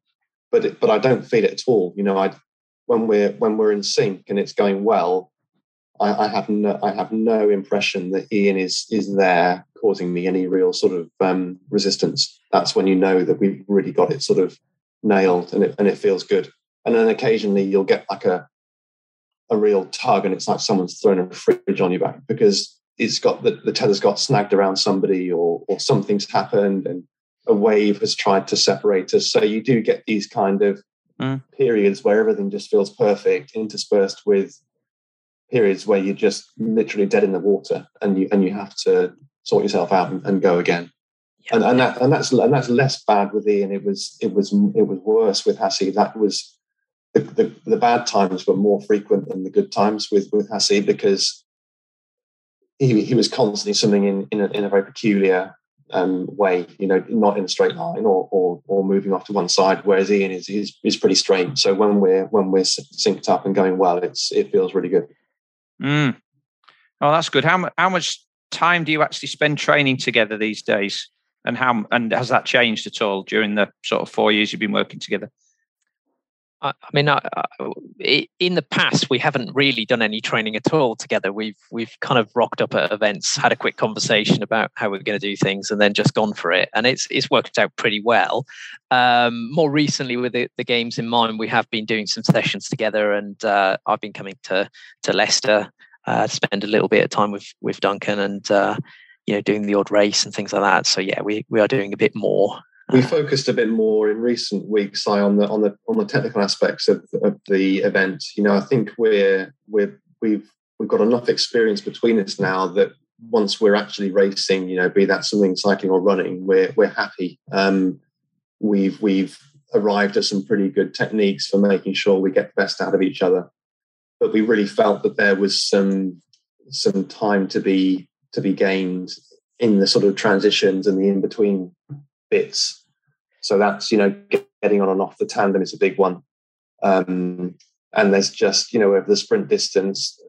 But it, but I don't feel it at all. You know, I when we're when we're in sync and it's going well, I, I have no I have no impression that Ian is is there causing me any real sort of um, resistance. That's when you know that we've really got it sort of nailed and it and it feels good. And then occasionally you'll get like a a real tug and it's like someone's thrown a fridge on your back because it's got the, the tether's got snagged around somebody or or something's happened and a wave has tried to separate us. So you do get these kind of mm. periods where everything just feels perfect, interspersed with periods where you're just literally dead in the water and you and you have to sort yourself out and, and go again. Yeah. And, and that and that's and that's less bad with Ian. It was it was it was worse with Hassie. That was the, the, the bad times were more frequent than the good times with with Hassie because he, he was constantly swimming in in a, in a very peculiar um, way, you know, not in a straight line or, or, or moving off to one side. Whereas Ian is, is is pretty straight. So when we're when we're synced up and going well, it's it feels really good. Mm. Oh, that's good. How how much time do you actually spend training together these days? And how and has that changed at all during the sort of four years you've been working together? I, mean, I, I, in the past, we haven't really done any training at all together. We've we've kind of rocked up at events, had a quick conversation about how we're going to do things, and then just gone for it. And it's it's worked out pretty well. Um, more recently, with the, the, games in mind, we have been doing some sessions together, and uh, I've been coming to to Leicester uh, to spend a little bit of time with with Duncan, and uh, you know, doing the odd race and things like that. So yeah, we we are doing a bit more we focused a bit more in recent weeks Si, on the on the on the technical aspects of, of the event. You know, I think we're we're we've we've got enough experience between us now that once we're actually racing, you know, be that something cycling or running, we're we're happy. Um, we've we've arrived at some pretty good techniques for making sure we get the best out of each other. But we really felt that there was some some time to be to be gained in the sort of transitions and the in between bits. So that's you know getting on and off the tandem is a big one. Um, and there's just you know over the sprint distance,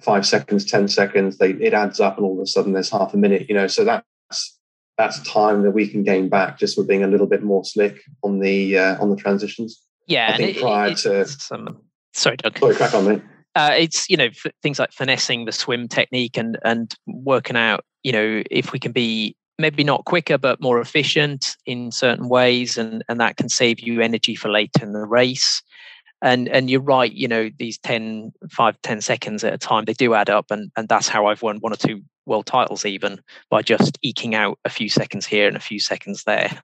five seconds, ten seconds, they it adds up, and all of a sudden there's half a minute. You know, so that's that's time that we can gain back just with being a little bit more slick on the uh, on the transitions. Yeah, I think prior it, to um, sorry, Doug. Sorry, crack on, mate. Uh, it's you know f- things like finessing the swim technique and and working out you know if we can be maybe not quicker but more efficient in certain ways and and that can save you energy for later in the race. And and you're right you know these 10 5 10 seconds at a time they do add up and and that's how i've won one or two world titles even by just eking out a few seconds here and a few seconds there.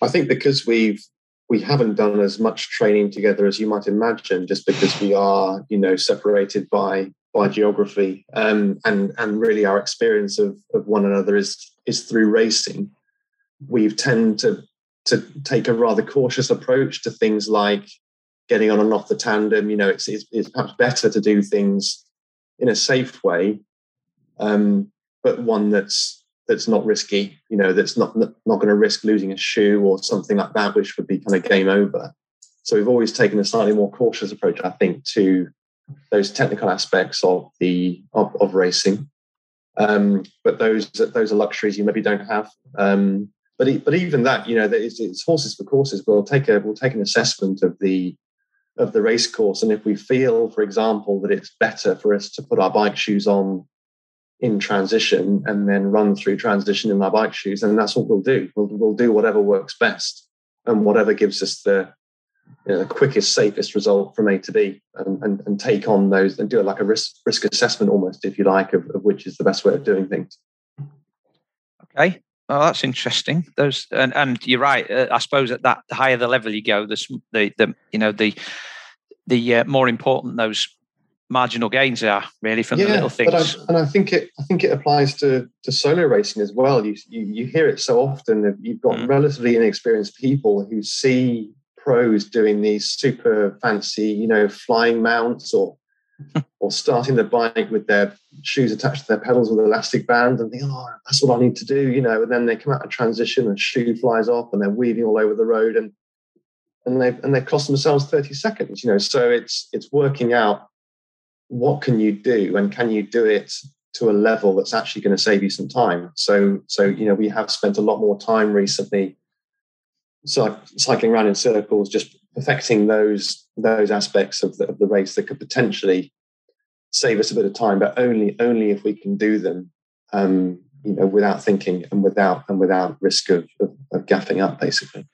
I think because we've we haven't done as much training together as you might imagine just because we are you know separated by by geography um, and and really our experience of, of one another is is through racing we tend to to take a rather cautious approach to things like getting on and off the tandem. You know, it's, it's, it's perhaps better to do things in a safe way, um, but one that's that's not risky. You know, that's not not going to risk losing a shoe or something like that, which would be kind of game over. So we've always taken a slightly more cautious approach, I think, to those technical aspects of the of, of racing. Um, but those those are luxuries you maybe don't have. Um, but but even that, you know, it's, it's horses for courses. We'll take a we'll take an assessment of the of the race course. And if we feel, for example, that it's better for us to put our bike shoes on in transition and then run through transition in our bike shoes, then that's what we'll do. We'll, we'll do whatever works best and whatever gives us the, you know, the quickest, safest result from A to B and, and, and, take on those and do it like a risk, risk assessment almost, if you like, of, of which is the best way of doing things. Okay. Well, that's interesting. Those and, and you're right. Uh, I suppose at that the higher the level you go, the the, the you know the the uh, more important those marginal gains are really from yeah, the little things. But I, and I think it I think it applies to to solo racing as well. You you, you hear it so often. You've got mm. relatively inexperienced people who see pros doing these super fancy, you know, flying mounts or or starting the bike with their shoes attached to their pedals with elastic bands and think, oh, that's what I need to do, you know. And then they come out of transition and shoe flies off and they're weaving all over the road and and they and they cost themselves 30 seconds, you know. So it's it's working out what can you do and can you do it to a level that's actually going to save you some time. So so you know we have spent a lot more time recently cycling around in circles, just perfecting those those aspects of the, of the race that could potentially save us a bit of time, but only only if we can do them, um, you know, without thinking and without and without risk of, of, of gaffing up, basically.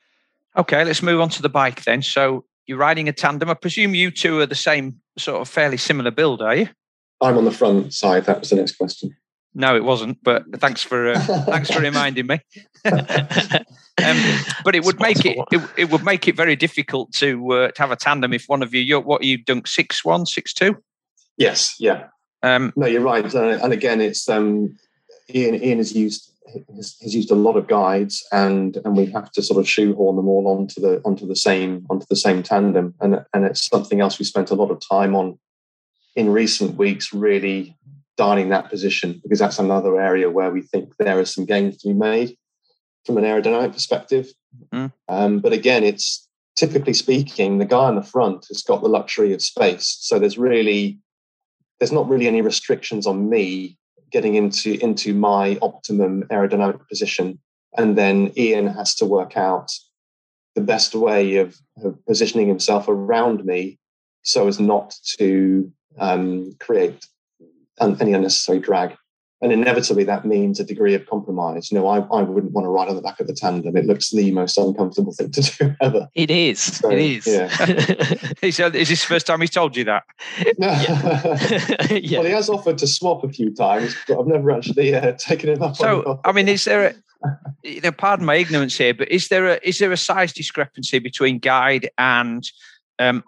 Okay, let's move on to the bike then. So you're riding a tandem. I presume you two are the same sort of fairly similar build, are you? I'm on the front side. That was the next question. No, it wasn't. But thanks for uh, thanks for reminding me. Um, but it would make it, it, it would make it very difficult to uh, to have a tandem if one of you you're, what you dunk six one six two. Yes, yeah. Um, no, you're right. Uh, and again, it's um, Ian. Ian has used has, has, used a lot of guides, and and we have to sort of shoehorn them all onto the onto the same onto the same tandem, and and it's something else we spent a lot of time on in recent weeks, really dialing that position because that's another area where we think there are some gains to be made from an aerodynamic perspective. Mm. Um, but again, it's typically speaking, the guy on the front has got the luxury of space, so there's really there's not really any restrictions on me getting into into my optimum aerodynamic position and then ian has to work out the best way of, of positioning himself around me so as not to um, create un- any unnecessary drag and inevitably that means a degree of compromise. You know, I, I wouldn't want to ride on the back of the tandem. It looks the most uncomfortable thing to do ever. It is. So, it is. Yeah. he "Is this the first time he's told you that?" yeah. yeah. Well, he has offered to swap a few times, but I've never actually uh, taken him up. So, I mean, is there a you know, pardon my ignorance here, but is there a is there a size discrepancy between guide and um,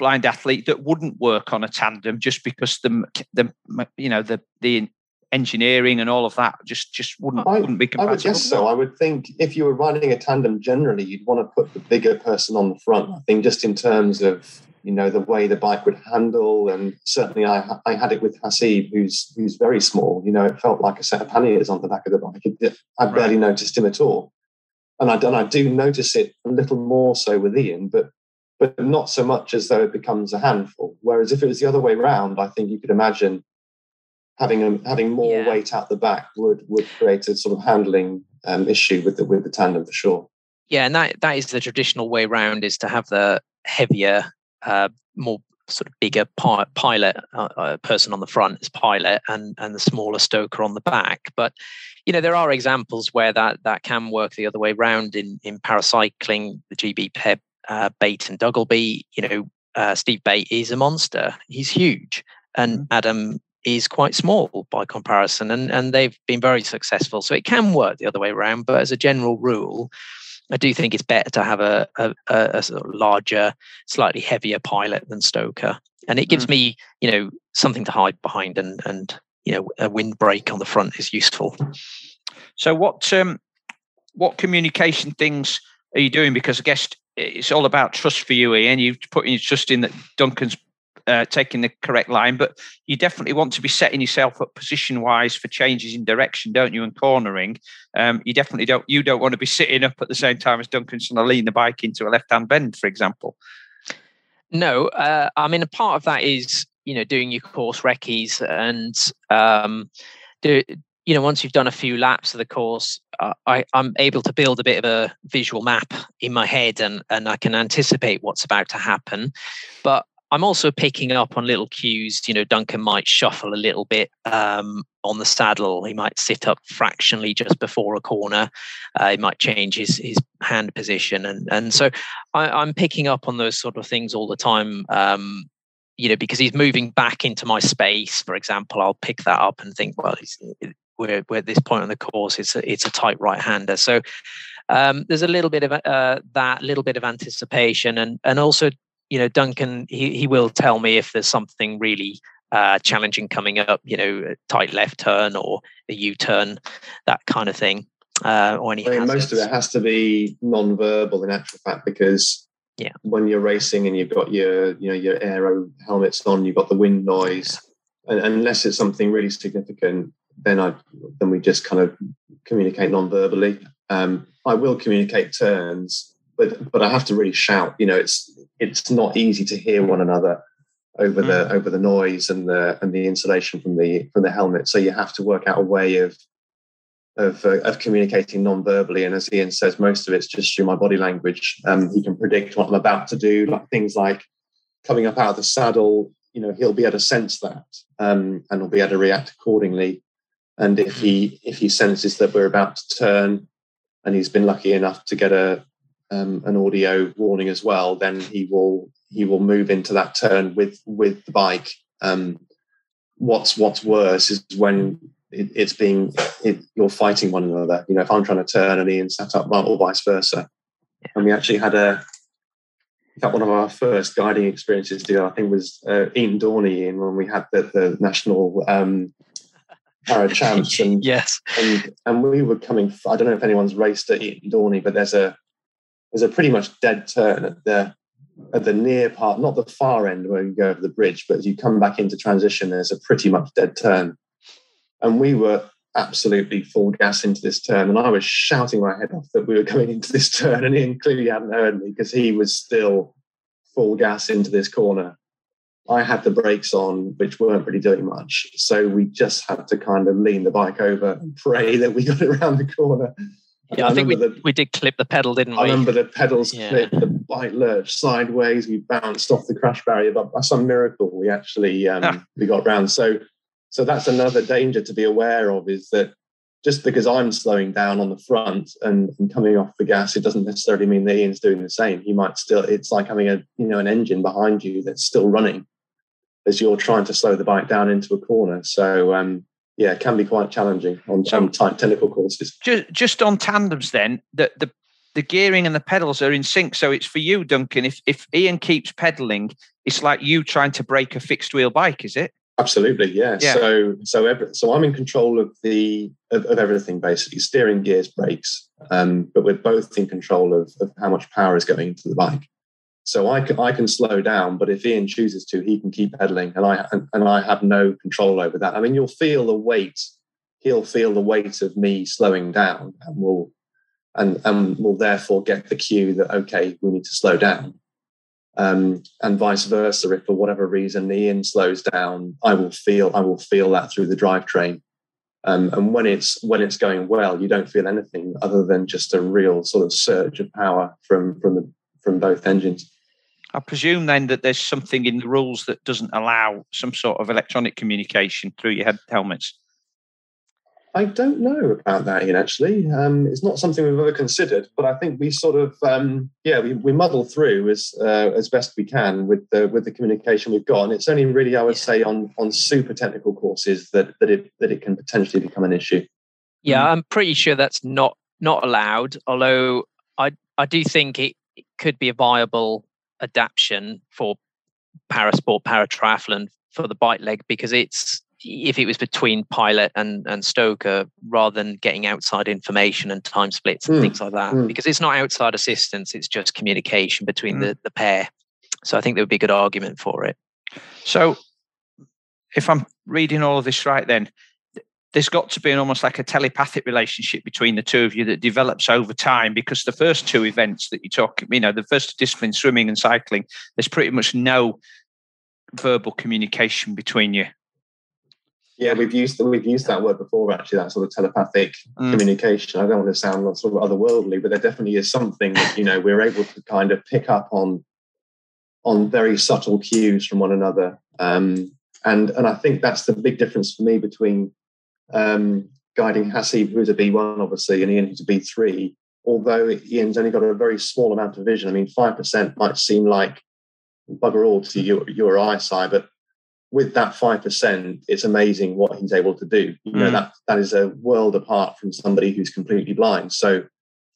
blind athlete that wouldn't work on a tandem just because the the you know the the engineering and all of that just just wouldn't I, wouldn't be compatible. I would guess so. I would think if you were riding a tandem generally, you'd want to put the bigger person on the front. I think just in terms of you know the way the bike would handle, and certainly I I had it with Hasib, who's who's very small. You know, it felt like a set of panniers on the back of the bike. I barely right. noticed him at all, and I and I do notice it a little more so with Ian, but but not so much as though it becomes a handful. Whereas if it was the other way around, I think you could imagine having a, having more yeah. weight out the back would would create a sort of handling um, issue with the with the tandem for sure. Yeah, and that that is the traditional way round is to have the heavier, uh, more sort of bigger pi- pilot uh, uh, person on the front as pilot, and and the smaller stoker on the back. But you know there are examples where that that can work the other way round in in paracycling. The GB Peb, uh, Bate and Duggleby. You know, uh, Steve Bate is a monster. He's huge, and mm-hmm. Adam is quite small by comparison, and, and they've been very successful. So it can work the other way around, but as a general rule, I do think it's better to have a, a, a sort of larger, slightly heavier pilot than Stoker, and it gives mm. me, you know, something to hide behind, and and you know, a windbreak on the front is useful. So what um, what communication things are you doing? Because I guess it's all about trust for you, Ian. You've put your trust in that Duncan's uh, taking the correct line, but you definitely want to be setting yourself up position wise for changes in direction, don't you? And cornering, um, you definitely don't. You don't want to be sitting up at the same time as Duncan's trying to lean the bike into a left hand bend, for example. No, uh, I mean a part of that is you know doing your course recce's and um, do, you know once you've done a few laps of the course uh, I, i'm able to build a bit of a visual map in my head and and i can anticipate what's about to happen but I'm also picking up on little cues. You know, Duncan might shuffle a little bit um, on the saddle. He might sit up fractionally just before a corner. Uh, he might change his his hand position, and and so I, am picking up on those sort of things all the time. Um, you know, because he's moving back into my space. For example, I'll pick that up and think, well, we're, we're at this point on the course. It's a, it's a tight right hander. So um, there's a little bit of uh, that, little bit of anticipation, and and also you know, Duncan, he, he will tell me if there's something really uh, challenging coming up, you know, a tight left turn or a U turn, that kind of thing. Uh, or any I mean, most of it has to be non-verbal in actual fact because yeah. when you're racing and you've got your you know your aero helmets on, you've got the wind noise, and unless it's something really significant, then I then we just kind of communicate non-verbally. Um, I will communicate turns, but but I have to really shout. You know, it's it's not easy to hear one another over the mm. over the noise and the and the insulation from the from the helmet. So you have to work out a way of of, uh, of communicating non-verbally. And as Ian says, most of it's just through my body language. Um, he can predict what I'm about to do, like things like coming up out of the saddle. You know, he'll be able to sense that, um, and he'll be able to react accordingly. And if he if he senses that we're about to turn, and he's been lucky enough to get a um, an audio warning as well, then he will he will move into that turn with with the bike. Um, what's what's worse is when it, it's being it, you're fighting one another. You know, if I'm trying to turn and Ian sat up, or vice versa. And we actually had a in fact, one of our first guiding experiences deal, I think, was uh, Eton Dorney in when we had the, the national um, para champs. And, yes. And, and we were coming, I don't know if anyone's raced at Eton Dorney, but there's a, there's a pretty much dead turn at the at the near part, not the far end where you go over the bridge, but as you come back into transition, there's a pretty much dead turn. And we were absolutely full gas into this turn. And I was shouting my head off that we were going into this turn. And Ian clearly hadn't heard me because he was still full gas into this corner. I had the brakes on, which weren't really doing much. So we just had to kind of lean the bike over and pray that we got it around the corner. Yeah, I, I think we, the, we did clip the pedal, didn't we? I remember the pedals yeah. clipped, the bike lurched sideways. We bounced off the crash barrier, but by some miracle, we actually um, ah. we got round. So so that's another danger to be aware of is that just because I'm slowing down on the front and, and, coming off the gas, it doesn't necessarily mean that Ian's doing the same. He might still, it's like having a, you know, an engine behind you that's still running as you're trying to slow the bike down into a corner. So, um, yeah, it can be quite challenging on, some tight technical courses. Just, just on tandems then, the, the, the gearing and the pedals are in sync. So it's for you, Duncan. If, if Ian keeps pedaling, it's like you trying to break a fixed wheel bike, is it? Absolutely, yeah. yeah. So so every, so I'm in control of the of, of everything basically, steering, gears, brakes. Um, but we're both in control of, of how much power is going into the bike. So I can I can slow down, but if Ian chooses to, he can keep pedaling, and I and, I have no control over that. I mean, you'll feel the weight. He'll feel the weight of me slowing down, and will and and will therefore get the cue that okay, we need to slow down um, and vice versa. If for whatever reason Ian slows down, I will feel I will feel that through the drivetrain. Um, and when it's when it's going well, you don't feel anything other than just a real sort of surge of power from from the from both engines. I presume then that there's something in the rules that doesn't allow some sort of electronic communication through your head helmets. I don't know about that, Ian, actually. Um, it's not something we've ever considered, but I think we sort of, um, yeah, we, we muddle through as uh, as best we can with the with the communication we've got. And it's only really, I would say, on on super technical courses that that it that it can potentially become an issue. Yeah, I'm pretty sure that's not not allowed. Although I I do think it, it could be a viable adaptation for parasport, para triathlon for the bike leg because it's if it was between pilot and, and stoker rather than getting outside information and time splits and mm. things like that mm. because it's not outside assistance it's just communication between mm. the, the pair so i think there would be a good argument for it so if i'm reading all of this right then there's got to be an almost like a telepathic relationship between the two of you that develops over time because the first two events that you talk you know the first discipline swimming and cycling there's pretty much no verbal communication between you yeah, we've used we've used that word before. Actually, that sort of telepathic mm. communication. I don't want to sound sort of otherworldly, but there definitely is something that you know we're able to kind of pick up on on very subtle cues from one another. Um, and and I think that's the big difference for me between um, guiding Hasib, who's a B1, obviously, and Ian, who's a B3. Although Ian's only got a very small amount of vision. I mean, five percent might seem like bugger all to your your eyesight, but with that five percent, it's amazing what he's able to do. You know mm. that that is a world apart from somebody who's completely blind. So,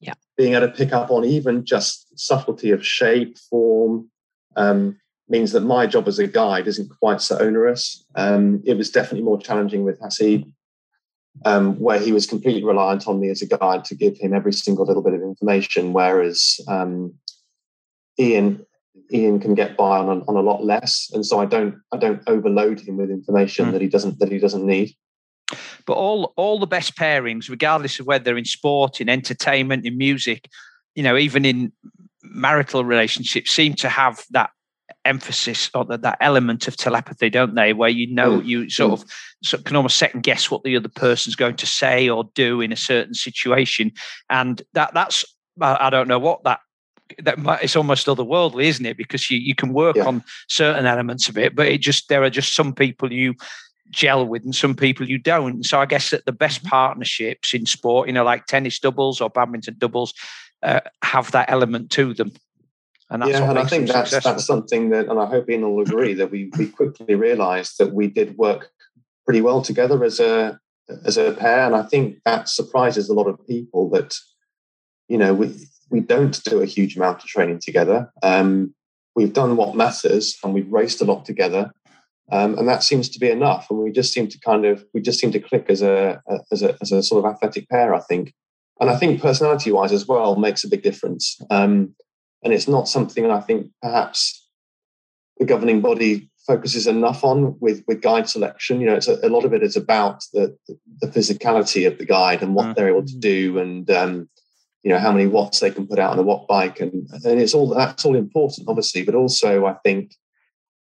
yeah, being able to pick up on even just subtlety of shape, form, um, means that my job as a guide isn't quite so onerous. Um, it was definitely more challenging with Hasib, um, where he was completely reliant on me as a guide to give him every single little bit of information, whereas um, Ian Ian can get by on a, on a lot less, and so I don't I don't overload him with information mm. that he doesn't that he doesn't need. But all all the best pairings, regardless of whether in sport, in entertainment, in music, you know, even in marital relationships, seem to have that emphasis or that, that element of telepathy, don't they? Where you know mm. you sort mm. of so can almost second guess what the other person's going to say or do in a certain situation, and that that's I don't know what that that it's almost otherworldly, isn't it? Because you, you can work yeah. on certain elements of it, but it just there are just some people you gel with and some people you don't. So I guess that the best mm-hmm. partnerships in sport, you know, like tennis doubles or badminton doubles, uh, have that element to them. And that's yeah, and I think that's successful. that's something that, and I hope Ian will agree that we we quickly realised that we did work pretty well together as a as a pair, and I think that surprises a lot of people that you know we we don't do a huge amount of training together. Um, we've done what matters and we've raced a lot together. Um, and that seems to be enough. And we just seem to kind of, we just seem to click as a, as a, as a sort of athletic pair, I think. And I think personality wise as well makes a big difference. Um, and it's not something I think perhaps the governing body focuses enough on with with guide selection. You know, it's a, a lot of it is about the, the physicality of the guide and what they're able to do, and um, you know how many watts they can put out on a watt bike. And, and it's all that's all important obviously but also i think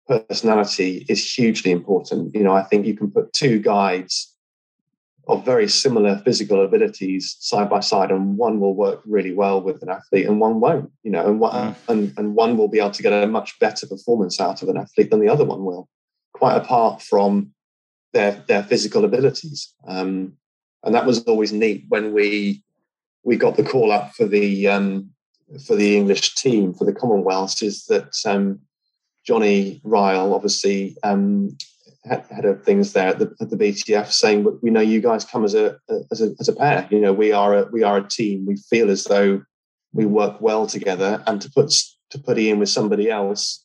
personality is hugely important. You know i think you can put two guides of very similar physical abilities side by side and one will work really well with an athlete and one won't you know and one, mm. and, and one will be able to get a much better performance out of an athlete than the other one will quite apart from their their physical abilities. Um, and that was always neat when we we got the call up for the um, for the English team for the Commonwealth. Is that um, Johnny Ryle obviously um, had of things there at the, at the BTF saying, "We know you guys come as a as a as a pair. You know, we are a we are a team. We feel as though we work well together, and to put to put Ian with somebody else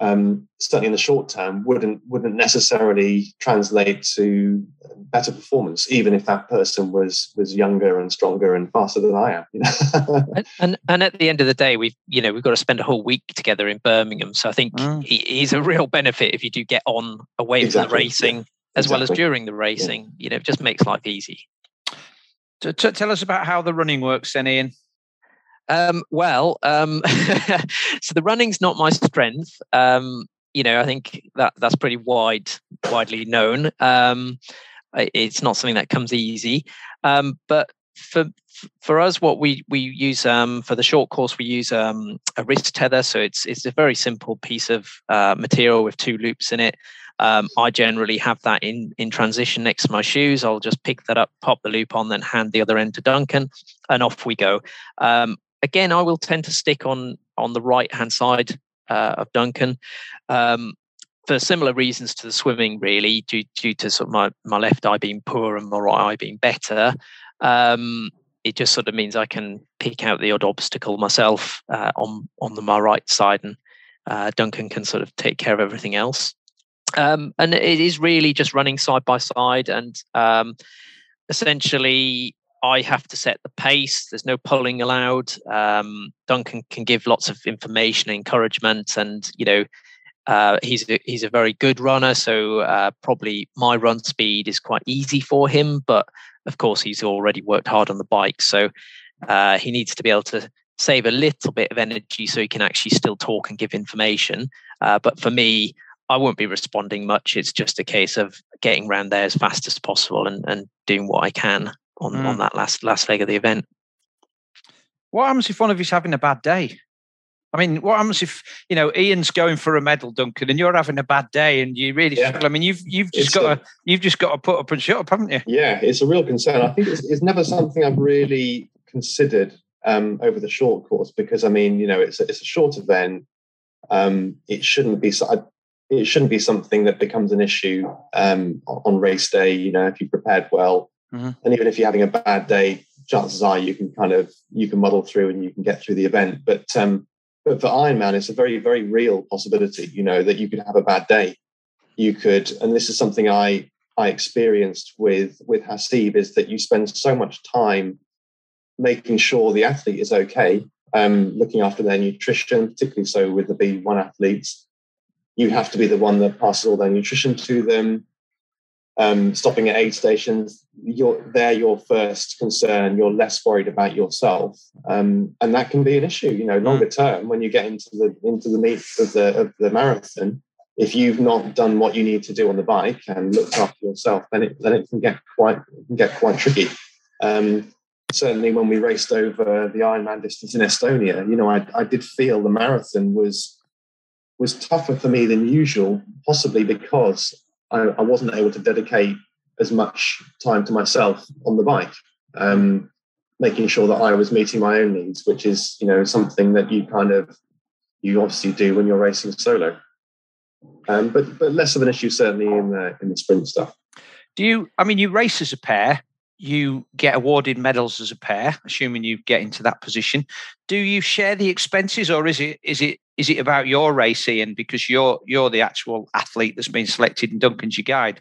um, certainly in the short term, wouldn't wouldn't necessarily translate to better performance, even if that person was was younger and stronger and faster than I am. You know? and, and, and at the end of the day, we've you know we've got to spend a whole week together in Birmingham, so I think mm. he, he's a real benefit if you do get on away exactly. from the racing yeah. as exactly. well as during the racing. Yeah. You know, it just makes life easy. So, t- tell us about how the running works, then, Ian. Um, well, um, so the running's not my strength. Um, you know, I think that that's pretty wide, widely known. Um, it's not something that comes easy. Um, but for for us, what we we use um, for the short course, we use a wrist tether. So it's it's a very simple piece of uh, material with two loops in it. Um, I generally have that in in transition next to my shoes. I'll just pick that up, pop the loop on, then hand the other end to Duncan, and off we go. Um, again, I will tend to stick on on the right hand side uh, of Duncan. Um, for similar reasons to the swimming, really, due, due to sort of my, my left eye being poor and my right eye being better. Um, it just sort of means I can pick out the odd obstacle myself uh, on on the, my right side, and uh, Duncan can sort of take care of everything else. Um, and it is really just running side by side, and um, essentially I have to set the pace. There's no pulling allowed. Um, Duncan can give lots of information, encouragement, and you know uh, he's a, he's a very good runner. So uh, probably my run speed is quite easy for him. But of course, he's already worked hard on the bike, so uh, he needs to be able to save a little bit of energy so he can actually still talk and give information. Uh, but for me, I won't be responding much. It's just a case of getting around there as fast as possible and, and doing what I can on mm. on that last last leg of the event. What happens if one of you's having a bad day? I mean, what happens if you know Ian's going for a medal, Duncan, and you're having a bad day, and you really yeah. struggle? I mean, you've you've just it's got a, to you've just got to put up and shut up, haven't you? Yeah, it's a real concern. I think it's, it's never something I've really considered um, over the short course because I mean, you know, it's a, it's a short event. Um, it shouldn't be it shouldn't be something that becomes an issue um, on race day. You know, if you prepared well, Mm-hmm. And even if you're having a bad day, chances are you can kind of you can muddle through and you can get through the event. But um, but for Ironman, it's a very very real possibility. You know that you could have a bad day. You could, and this is something I I experienced with with Hasib is that you spend so much time making sure the athlete is okay, um, looking after their nutrition, particularly so with the B1 athletes. You have to be the one that passes all their nutrition to them um, stopping at aid stations, you're they're your first concern. You're less worried about yourself, um, and that can be an issue. You know, mm. longer term when you get into the into the meat of the of the marathon, if you've not done what you need to do on the bike and looked after yourself, then it then it can get quite can get quite tricky. Um, certainly, when we raced over the Ironman distance in Estonia, you know, I, I did feel the marathon was was tougher for me than usual, possibly because I, I, wasn't able to dedicate as much time to myself on the bike, um, making sure that I was meeting my own needs, which is you know something that you kind of you obviously do when you're racing solo. Um, but but less of an issue certainly in the in the sprint stuff. Do you? I mean, you race as a pair. You get awarded medals as a pair, assuming you get into that position. Do you share the expenses, or is it is it is it about your race, Ian, because you're you're the actual athlete that's been selected and Duncan's your guide?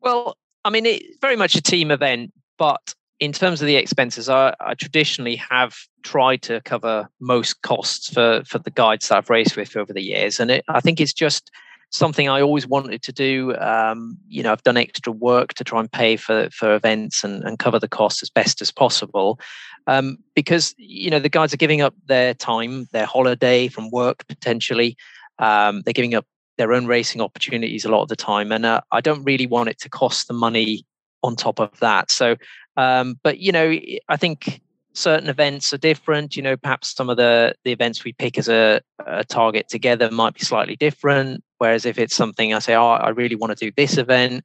Well, I mean, it's very much a team event, but in terms of the expenses, I, I, traditionally have tried to cover most costs for for the guides that I've raced with over the years, and it, I think it's just something I always wanted to do. Um, you know, I've done extra work to try and pay for for events and, and cover the costs as best as possible um, because you know the guys are giving up their time, their holiday from work potentially. Um, they're giving up their own racing opportunities a lot of the time, and uh, I don't really want it to cost the money on top of that. So, um, but you know, I think certain events are different. You know, perhaps some of the the events we pick as a, a target together might be slightly different. Whereas if it's something I say, oh, I really want to do this event,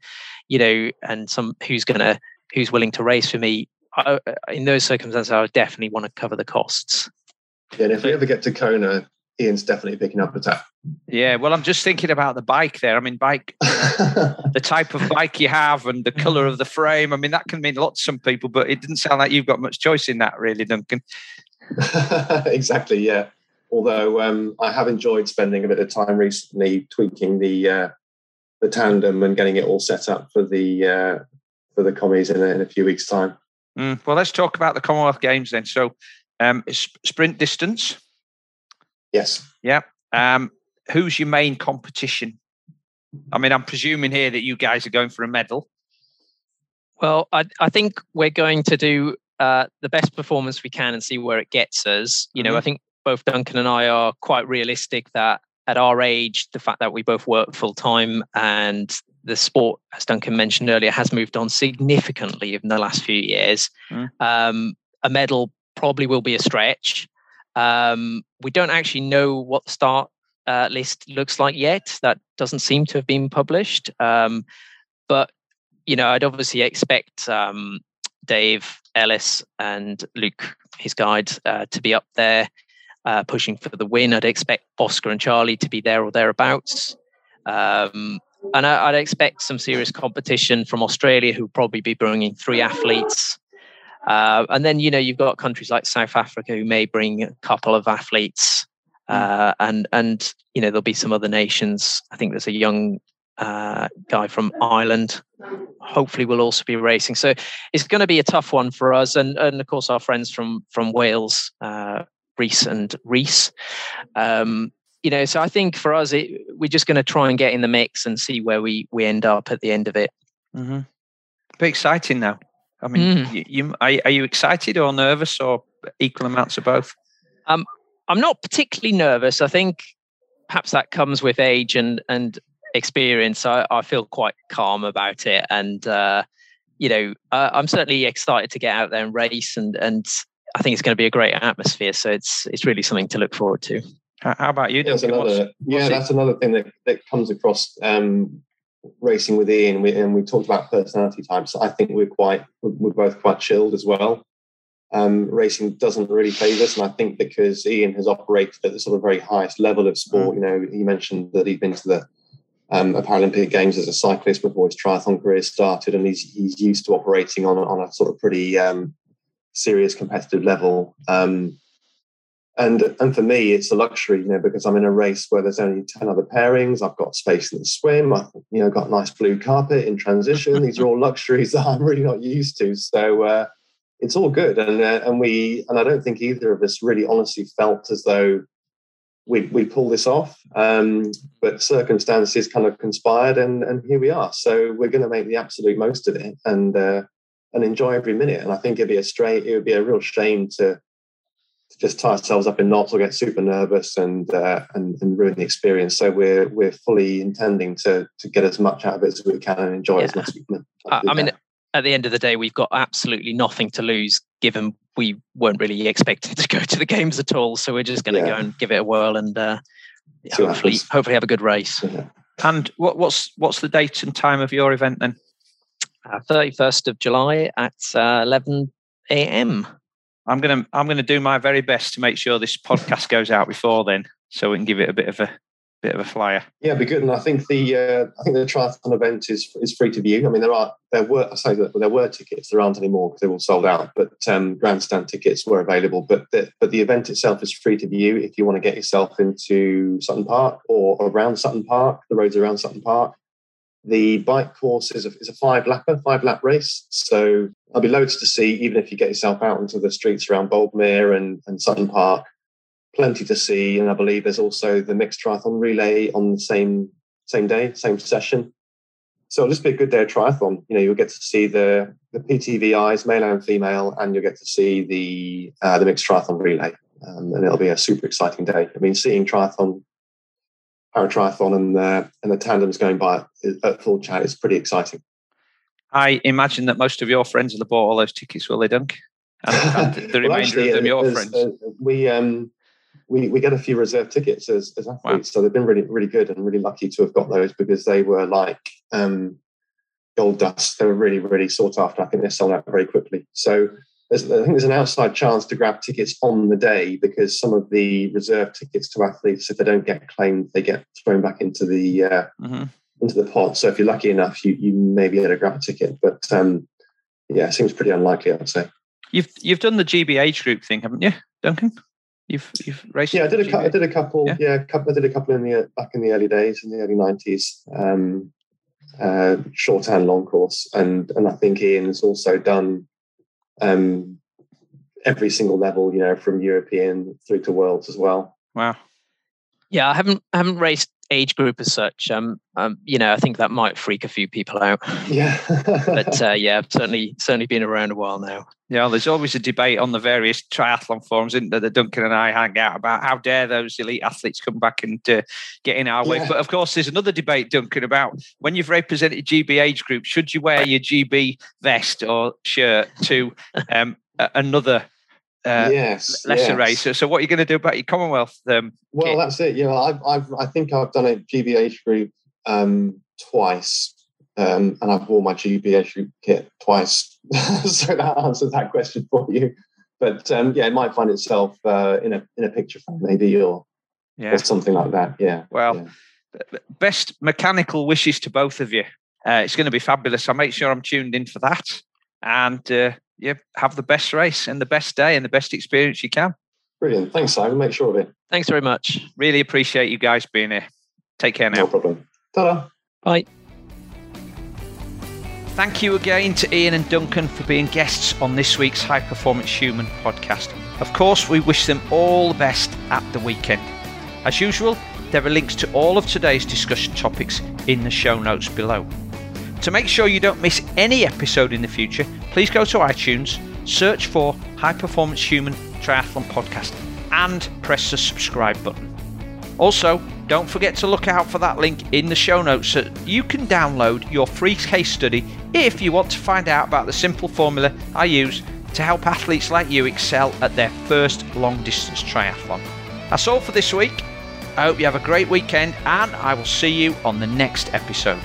you know, and some who's gonna who's willing to race for me, I, in those circumstances, I would definitely want to cover the costs. Yeah, and if we ever get to Kona, Ian's definitely picking up the tab. Yeah, well, I'm just thinking about the bike there. I mean, bike, the type of bike you have and the color of the frame. I mean, that can mean a lot to some people, but it didn't sound like you've got much choice in that, really, Duncan. exactly, yeah. Although um, I have enjoyed spending a bit of time recently tweaking the uh, the tandem and getting it all set up for the uh, for the commies in a, in a few weeks' time. Mm, well, let's talk about the Commonwealth Games then. So, um, sprint distance. Yes. Yeah. Um, who's your main competition? I mean, I'm presuming here that you guys are going for a medal. Well, I, I think we're going to do uh, the best performance we can and see where it gets us. You know, mm-hmm. I think both Duncan and I are quite realistic that at our age, the fact that we both work full time and the sport, as Duncan mentioned earlier, has moved on significantly in the last few years. Mm. Um, a medal probably will be a stretch. Um, we don't actually know what the start uh, list looks like yet. That doesn't seem to have been published. Um, but you know, I'd obviously expect um, Dave Ellis and Luke, his guide, uh, to be up there uh, pushing for the win. I'd expect Oscar and Charlie to be there or thereabouts. Um, and I, would expect some serious competition from Australia, who'll probably be bringing three athletes. Uh, and then, you know, you've got countries like South Africa who may bring a couple of athletes. Hmm. Uh, and, and, you know, there'll be some other nations. I think there's a young uh, guy from Ireland. Hopefully, will also be racing. So it's going to be a tough one for us, and and of course our friends from from Wales, uh, Reese and Reese. Um, you know, so I think for us, it, we're just going to try and get in the mix and see where we we end up at the end of it. Mm-hmm. Be exciting now. I mean, mm. you, you are, are, you excited or nervous or equal amounts of both? Um, I'm not particularly nervous. I think perhaps that comes with age and and experience. I, I feel quite calm about it, and uh, you know, uh, I'm certainly excited to get out there and race, and and I think it's going to be a great atmosphere. So it's it's really something to look forward to. How about you? That's another, yeah, that's another thing that, that comes across um, racing with Ian. We, and we talked about personality types. I think we're quite, we're both quite chilled as well. Um, racing doesn't really favour us, and I think because Ian has operated at the sort of very highest level of sport. Mm. You know, he mentioned that he'd been to the um, Paralympic Games as a cyclist before his triathlon career started, and he's he's used to operating on on a sort of pretty um, serious competitive level. Um, and and for me, it's a luxury, you know, because I'm in a race where there's only ten other pairings. I've got space in the swim. I've you know got nice blue carpet in transition. These are all luxuries that I'm really not used to. So uh, it's all good, and uh, and we and I don't think either of us really honestly felt as though we we pull this off. Um, but circumstances kind of conspired, and and here we are. So we're going to make the absolute most of it, and uh, and enjoy every minute. And I think it'd be a straight, it would be a real shame to to just tie ourselves up in knots or get super nervous and uh, and, and ruin the experience. So we're we're fully intending to to get as much out of it as we can and enjoy yeah. as much as we can. I mean, at the end of the day, we've got absolutely nothing to lose, given we weren't really expected to go to the games at all. So we're just going to yeah. go and give it a whirl and uh, hopefully hopefully have a good race. Yeah. And what, what's what's the date and time of your event then? Thirty uh, first of July at uh, eleven a.m. I'm gonna I'm gonna do my very best to make sure this podcast goes out before then, so we can give it a bit of a bit of a flyer. Yeah, be good. And I think the uh, I think the triathlon event is is free to view. I mean, there are there were I say that there were tickets. There aren't anymore because they're all sold out. But um, grandstand tickets were available. But the, but the event itself is free to view if you want to get yourself into Sutton Park or around Sutton Park. The roads around Sutton Park. The bike course is a, is a five lapper, five lap race. So I'll be loads to see, even if you get yourself out into the streets around Boldmere and, and Sutton Park. Plenty to see. And I believe there's also the mixed triathlon relay on the same same day, same session. So it'll just be a good day of triathlon. You know, you'll get to see the the PTVIs, male and female, and you'll get to see the uh, the mixed triathlon relay. Um, and it'll be a super exciting day. I mean, seeing triathlon our triathlon and the and the tandems going by at full chat is pretty exciting. I imagine that most of your friends will have bought all those tickets, will they, Dunk? And, and the well, remainder actually, of them, your friends. Uh, we um, we, we get a few reserve tickets as, as athletes, wow. so they've been really really good and really lucky to have got those because they were like um, gold dust. They were really really sought after. I think they sold out very quickly. So I think there's an outside chance to grab tickets on the day because some of the reserve tickets to athletes, if they don't get claimed, they get thrown back into the uh, mm-hmm. into the pot. So if you're lucky enough, you you may be able to grab a ticket. But um, yeah, it seems pretty unlikely, I'd say. You've you've done the GB age group thing, haven't you, Duncan? You've you've raced. Yeah, I did a I did a couple. Yeah, yeah couple, I did a couple in the back in the early days in the early nineties. Um, uh, short and long course, and and I think Ian has also done um, every single level, you know, from European through to worlds as well. Wow. Yeah, I haven't I haven't raced age group as such. Um, um, you know, I think that might freak a few people out. Yeah. but uh, yeah, I've certainly certainly been around a while now. Yeah, there's always a debate on the various triathlon forums, isn't there? That Duncan and I hang out about how dare those elite athletes come back and uh, get in our way. But of course, there's another debate, Duncan, about when you've represented GB age group, should you wear your GB vest or shirt to um, another uh, yes, lesser yes. race. So, what are you going to do about your Commonwealth? Um, well, kit? that's it. Yeah, I've, I've, i think I've done a GB age group um, twice, um, and I've worn my GB age group kit twice. so that answers that question for you. But um, yeah, it might find itself uh, in a in a picture frame, maybe, or yeah. or something like that. Yeah. Well, yeah. best mechanical wishes to both of you. Uh, it's going to be fabulous. I'll make sure I'm tuned in for that. And uh, yeah, have the best race and the best day and the best experience you can. Brilliant. Thanks, Simon. Make sure of it. Thanks very much. Really appreciate you guys being here. Take care now. No problem. Ta-da. Bye. Thank you again to Ian and Duncan for being guests on this week's High Performance Human podcast. Of course, we wish them all the best at the weekend. As usual, there are links to all of today's discussion topics in the show notes below. To make sure you don't miss any episode in the future, please go to iTunes, search for High Performance Human Triathlon Podcast, and press the subscribe button. Also, don't forget to look out for that link in the show notes so you can download your free case study if you want to find out about the simple formula I use to help athletes like you excel at their first long distance triathlon. That's all for this week. I hope you have a great weekend and I will see you on the next episode.